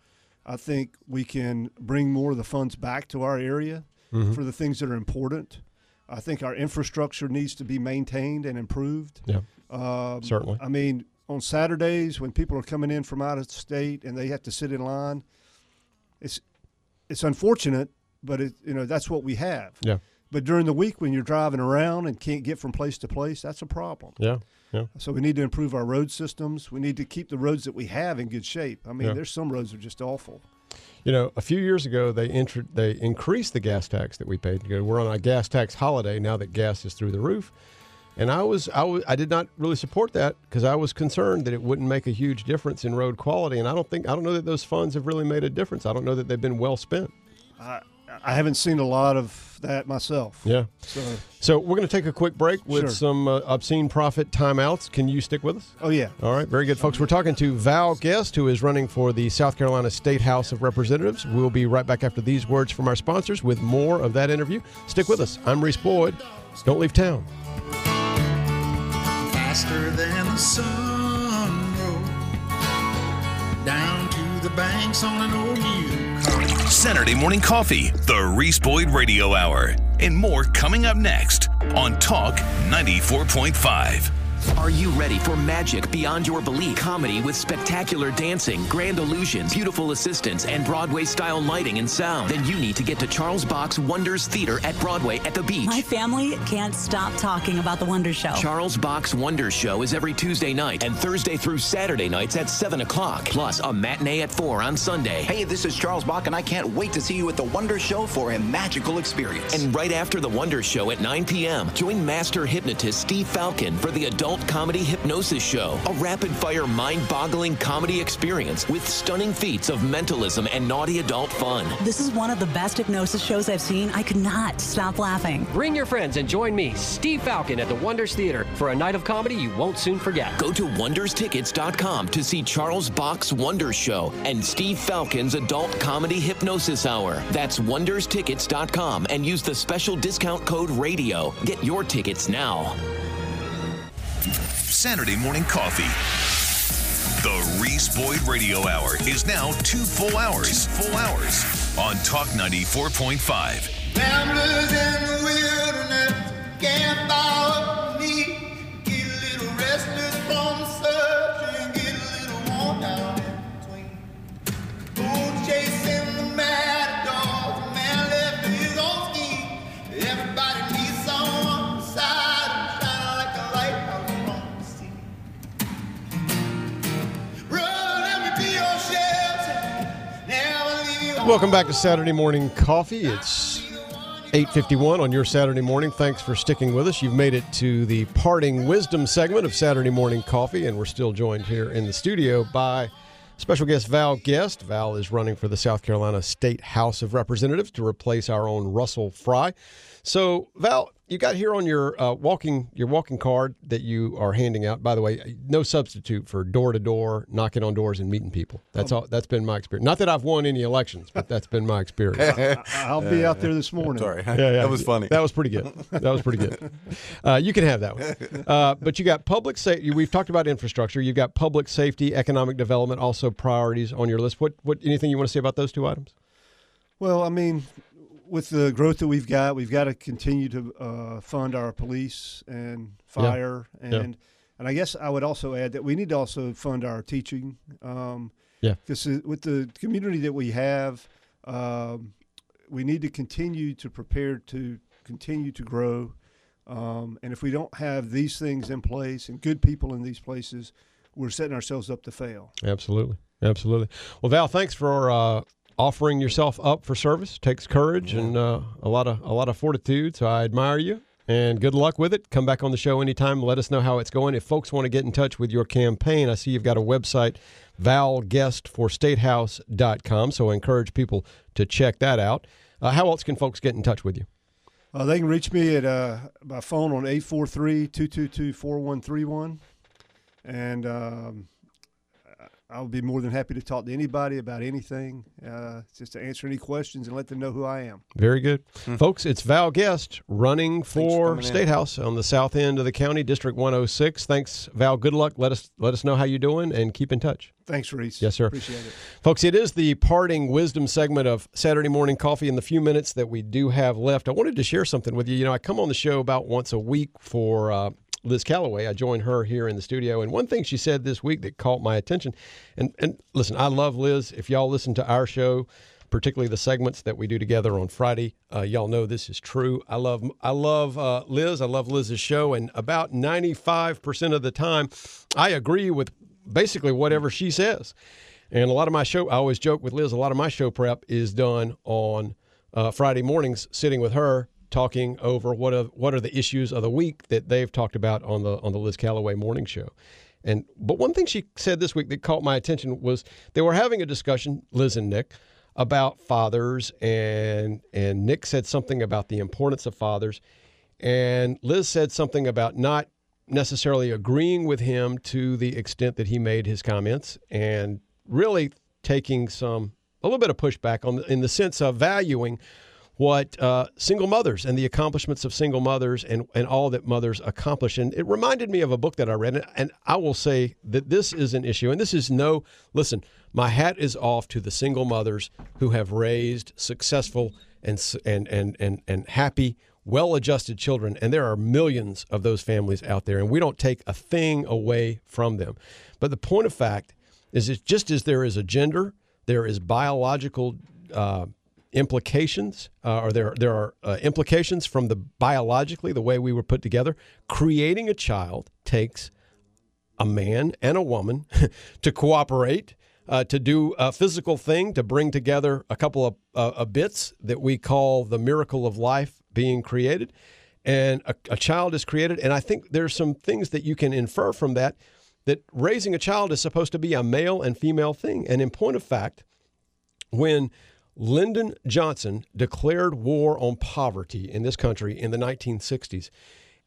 S: I think we can bring more of the funds back to our area
A: Mhm.
S: for the things that are important. I think our infrastructure needs to be maintained and improved.
A: Yeah.
S: Um,
A: Certainly.
S: I mean, on Saturdays when people are coming in from out of state and they have to sit in line, it's it's unfortunate, but it you know that's what we have.
A: Yeah.
S: But during the week when you're driving around and can't get from place to place, that's a problem.
A: Yeah. Yeah.
S: So we need to improve our road systems. We need to keep the roads that we have in good shape. I mean,
A: Yeah.
S: there's some roads that are just awful.
A: You know, a few years ago they intro- they increased the gas tax that we paid. We're on a gas tax holiday now that gas is through the roof, and I was I was I did not really support that because I was concerned that it wouldn't make a huge difference in road quality, and I don't think I don't know that those funds have really made a difference. I don't know that they've been well spent.
S: I, I haven't seen a lot of that myself.
A: Yeah.
S: So,
A: So we're going to take a quick break with
S: Sure.
A: some uh, obscene profit timeouts. Can you stick with us?
S: oh yeah.
A: All right, very good, folks. We're talking to Val Guest, who is running for the South Carolina State House of Representatives. We'll be right back after these words from our sponsors with more of that interview. Stick with us. I'm Reese Boyd. Don't leave town.
M: Faster than the sun roll down to the banks on an old mule.
D: Saturday morning coffee, the Reese Boyd Radio Hour, and more coming up next on Talk 94.5.
T: Are you ready for magic beyond your belief? Comedy with spectacular dancing, grand illusions, beautiful assistants, and Broadway style lighting and sound? Then you need to get to Charles Bach's Wonders Theater at Broadway at the beach.
U: My family can't stop talking about the Wonder Show.
T: Charles Bach's Wonders Show is every Tuesday night and Thursday through Saturday nights at 7 o'clock, plus a matinee at 4 on Sunday.
V: Hey, this is Charles Bach, and I can't wait to see you at the Wonder Show for a magical experience.
T: And right after the Wonder Show at 9 p.m., join master hypnotist Steve Falcon for the Adult Comedy Hypnosis Show, a rapid fire, mind boggling comedy experience with stunning feats of mentalism and naughty adult fun.
U: This is one of the best hypnosis shows I've seen. I could not stop laughing.
W: Bring your friends and join me, Steve Falcon, at the Wonders Theater for a night of comedy you won't soon forget.
T: Go to wonderstickets.com to see Charles Bach's Wonder Show and Steve Falcon's Adult Comedy Hypnosis Hour. That's wonderstickets.com and use the special discount code RADIO. Get your tickets now.
D: Saturday morning coffee. The Reese Boyd Radio Hour is now two full hours. full hours on Talk 94.5.
M: Ramblers in the wilderness can't follow me.
A: Welcome back to Saturday Morning Coffee. It's 8:51 on your Saturday morning. Thanks for sticking with us. You've made it to the parting wisdom segment of Saturday Morning Coffee, and we're still joined here in the studio by special guest Val Guest. Val is running for the South Carolina State House of Representatives to replace our own Russell Fry. So Val, you got here on your uh, walking your walking card that you are handing out. By the way, no substitute for door to door, knocking on doors and meeting people. That's all. That's been my experience. Not that I've won any elections, but that's been my experience.
S: I'll be out there this morning.
B: Sorry,
A: Yeah, yeah.
B: that was funny.
A: That was pretty good. That was pretty good. Uh, you can have that one. Uh, but you got public safety. We've talked about infrastructure. You've got public safety, economic development, also priorities on your list. What? What? Anything you want to say about those two items?
S: Well, I mean, with the growth that we've got, we've got to continue to uh, fund our police and fire,
A: Yeah.
S: and and I guess I would also add that we need to also fund our teaching. Um,
A: Yeah.
S: because with the community that we have, um, we need to continue to prepare to continue to grow. Um, and if we don't have these things in place and good people in these places, we're setting ourselves up to fail.
A: Absolutely. Absolutely. Well, Val, thanks for uh, offering yourself up for service. Takes courage and uh, a lot of a lot of fortitude. So I admire you. And good luck with it. Come back on the show anytime. Let us know how it's going. If folks want to get in touch with your campaign, I see you've got a website, valguestforstatehouse.com. So I encourage people to check that out. Uh, how else can folks get in touch with you?
S: Uh, they can reach me at uh, by phone on 843-222-4131. And um, I'll be more than happy to talk to anybody about anything, uh, just to answer any questions and let them know who I am.
A: Very good. Folks, it's Val Guest running for
S: coming in.
A: State House on the south end of the county, District 106. Thanks, Val. Good luck. Let us let us know how you're doing and keep in touch.
S: Thanks, Reese.
A: Yes, sir.
S: Appreciate it.
A: Folks, it is the parting wisdom segment of Saturday Morning Coffee in the few minutes that we do have left. I wanted to share something with you. You know, I come on the show about once a week for uh, Liz Calloway. I joined her here in the studio. And one thing she said this week that caught my attention, and, and listen, I love Liz. If y'all listen to our show, particularly the segments that we do together on Friday, uh, y'all know this is true. I love I love uh, Liz. I love Liz's show, and about ninety five percent of the time, I agree with basically whatever she says. And a lot of my show, I always joke with Liz. A lot of my show prep is done on uh, Friday mornings, sitting with her, talking over what are what are the issues of the week that they've talked about on the on the Liz Calloway morning show. And but one thing she said this week that caught my attention was they were having a discussion, Liz and Nick, about fathers, and and Nick said something about the importance of fathers, and Liz said something about not necessarily agreeing with him to the extent that he made his comments, and really taking some a little bit of pushback on in the sense of valuing what uh, single mothers and the accomplishments of single mothers and, and all that mothers accomplish. And it reminded me of a book that I read. And, I will say that this is an issue. And this is no, listen, my hat is off to the single mothers who have raised successful and, and, and, and, and happy, well adjusted children. And there are millions of those families out there. And we don't take a thing away from them. But the point of fact is that just as there is a gender, there is biological uh, implications, uh, or there there are uh, implications from the biologically the way we were put together. Creating a child takes a man and a woman to cooperate. Uh, to do a physical thing, to bring together a couple of uh, of bits that we call the miracle of life being created, and a, a child is created. And I think there's some things that you can infer from that that raising a child is supposed to be a male and female thing. And in point of fact, when Lyndon Johnson declared war on poverty in this country in the 1960s,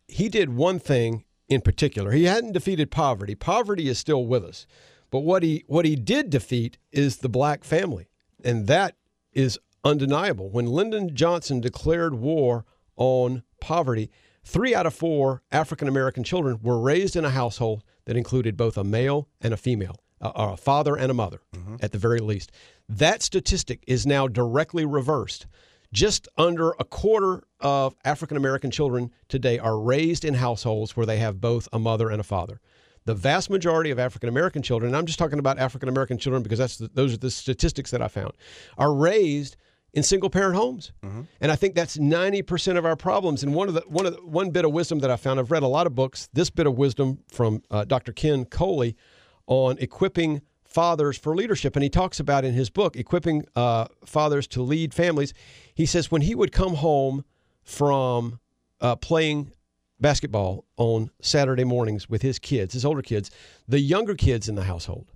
A: he did one thing in particular. He hadn't defeated poverty. Poverty is still with us. But what he what he did defeat is the black family. And that is undeniable. When Lyndon Johnson declared war on poverty, 3 out of 4 African American children were raised in a household that included both a male and a female, or a father and a mother at the very least. That statistic is now directly reversed. Just under a quarter of African American children today are raised in households where they have both a mother and a father. The vast majority of African American children, and I'm just talking about African American children because that's the, those are the statistics that I found, are raised in single parent homes. And I think that's 90% of our problems. And one of the one of the, one bit of wisdom that I found, I've read a lot of books. This bit of wisdom from uh, Dr. Ken Coley on equipping fathers for leadership. And he talks about in his book, Equipping uh, Fathers to Lead Families. He says when he would come home from uh, playing basketball on Saturday mornings with his kids, his older kids, the younger kids in the household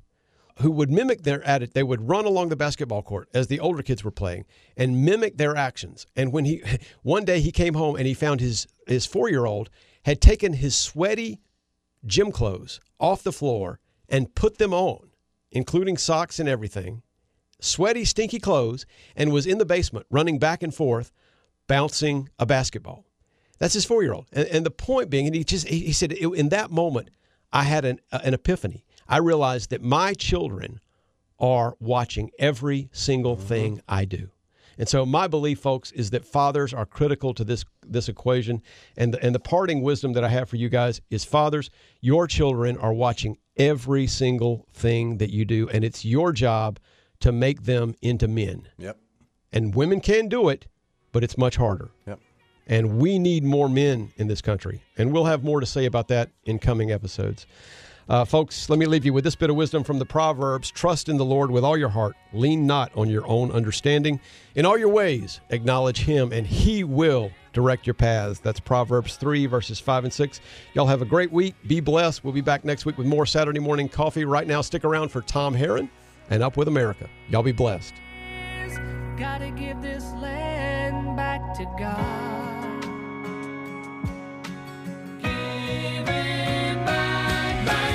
A: who would mimic their attitude. They would run along the basketball court as the older kids were playing and mimic their actions. And when he one day he came home and he found his his four year old had taken his sweaty gym clothes off the floor and put them on, including socks and everything, sweaty, stinky clothes, and was in the basement running back and forth, bouncing a basketball. That's his four year old. And, and the point being, and he just he, he said in that moment, I had an, uh, an epiphany. I realized that my children are watching every single mm-hmm. thing I do. And so my belief, folks, is that fathers are critical to this this equation. And the, and the parting wisdom that I have for you guys is fathers, your children are watching every single thing that you do, and it's your job to make them into men.
B: Yep.
A: And women can do it, but it's much harder.
B: Yep.
A: And we need more men in this country. And we'll have more to say about that in coming episodes. Uh, folks, let me leave you with this bit of wisdom from the Proverbs Trust in the Lord with all your heart, lean not on your own understanding. In all your ways, acknowledge Him, and He will direct your paths. That's Proverbs 3, verses 5 and 6. Y'all have a great week. Be blessed. We'll be back next week with more Saturday morning coffee. Right now, stick around for Tom Herron and Up with America. Y'all be blessed.
C: Gotta give this land back to God. Give it back, back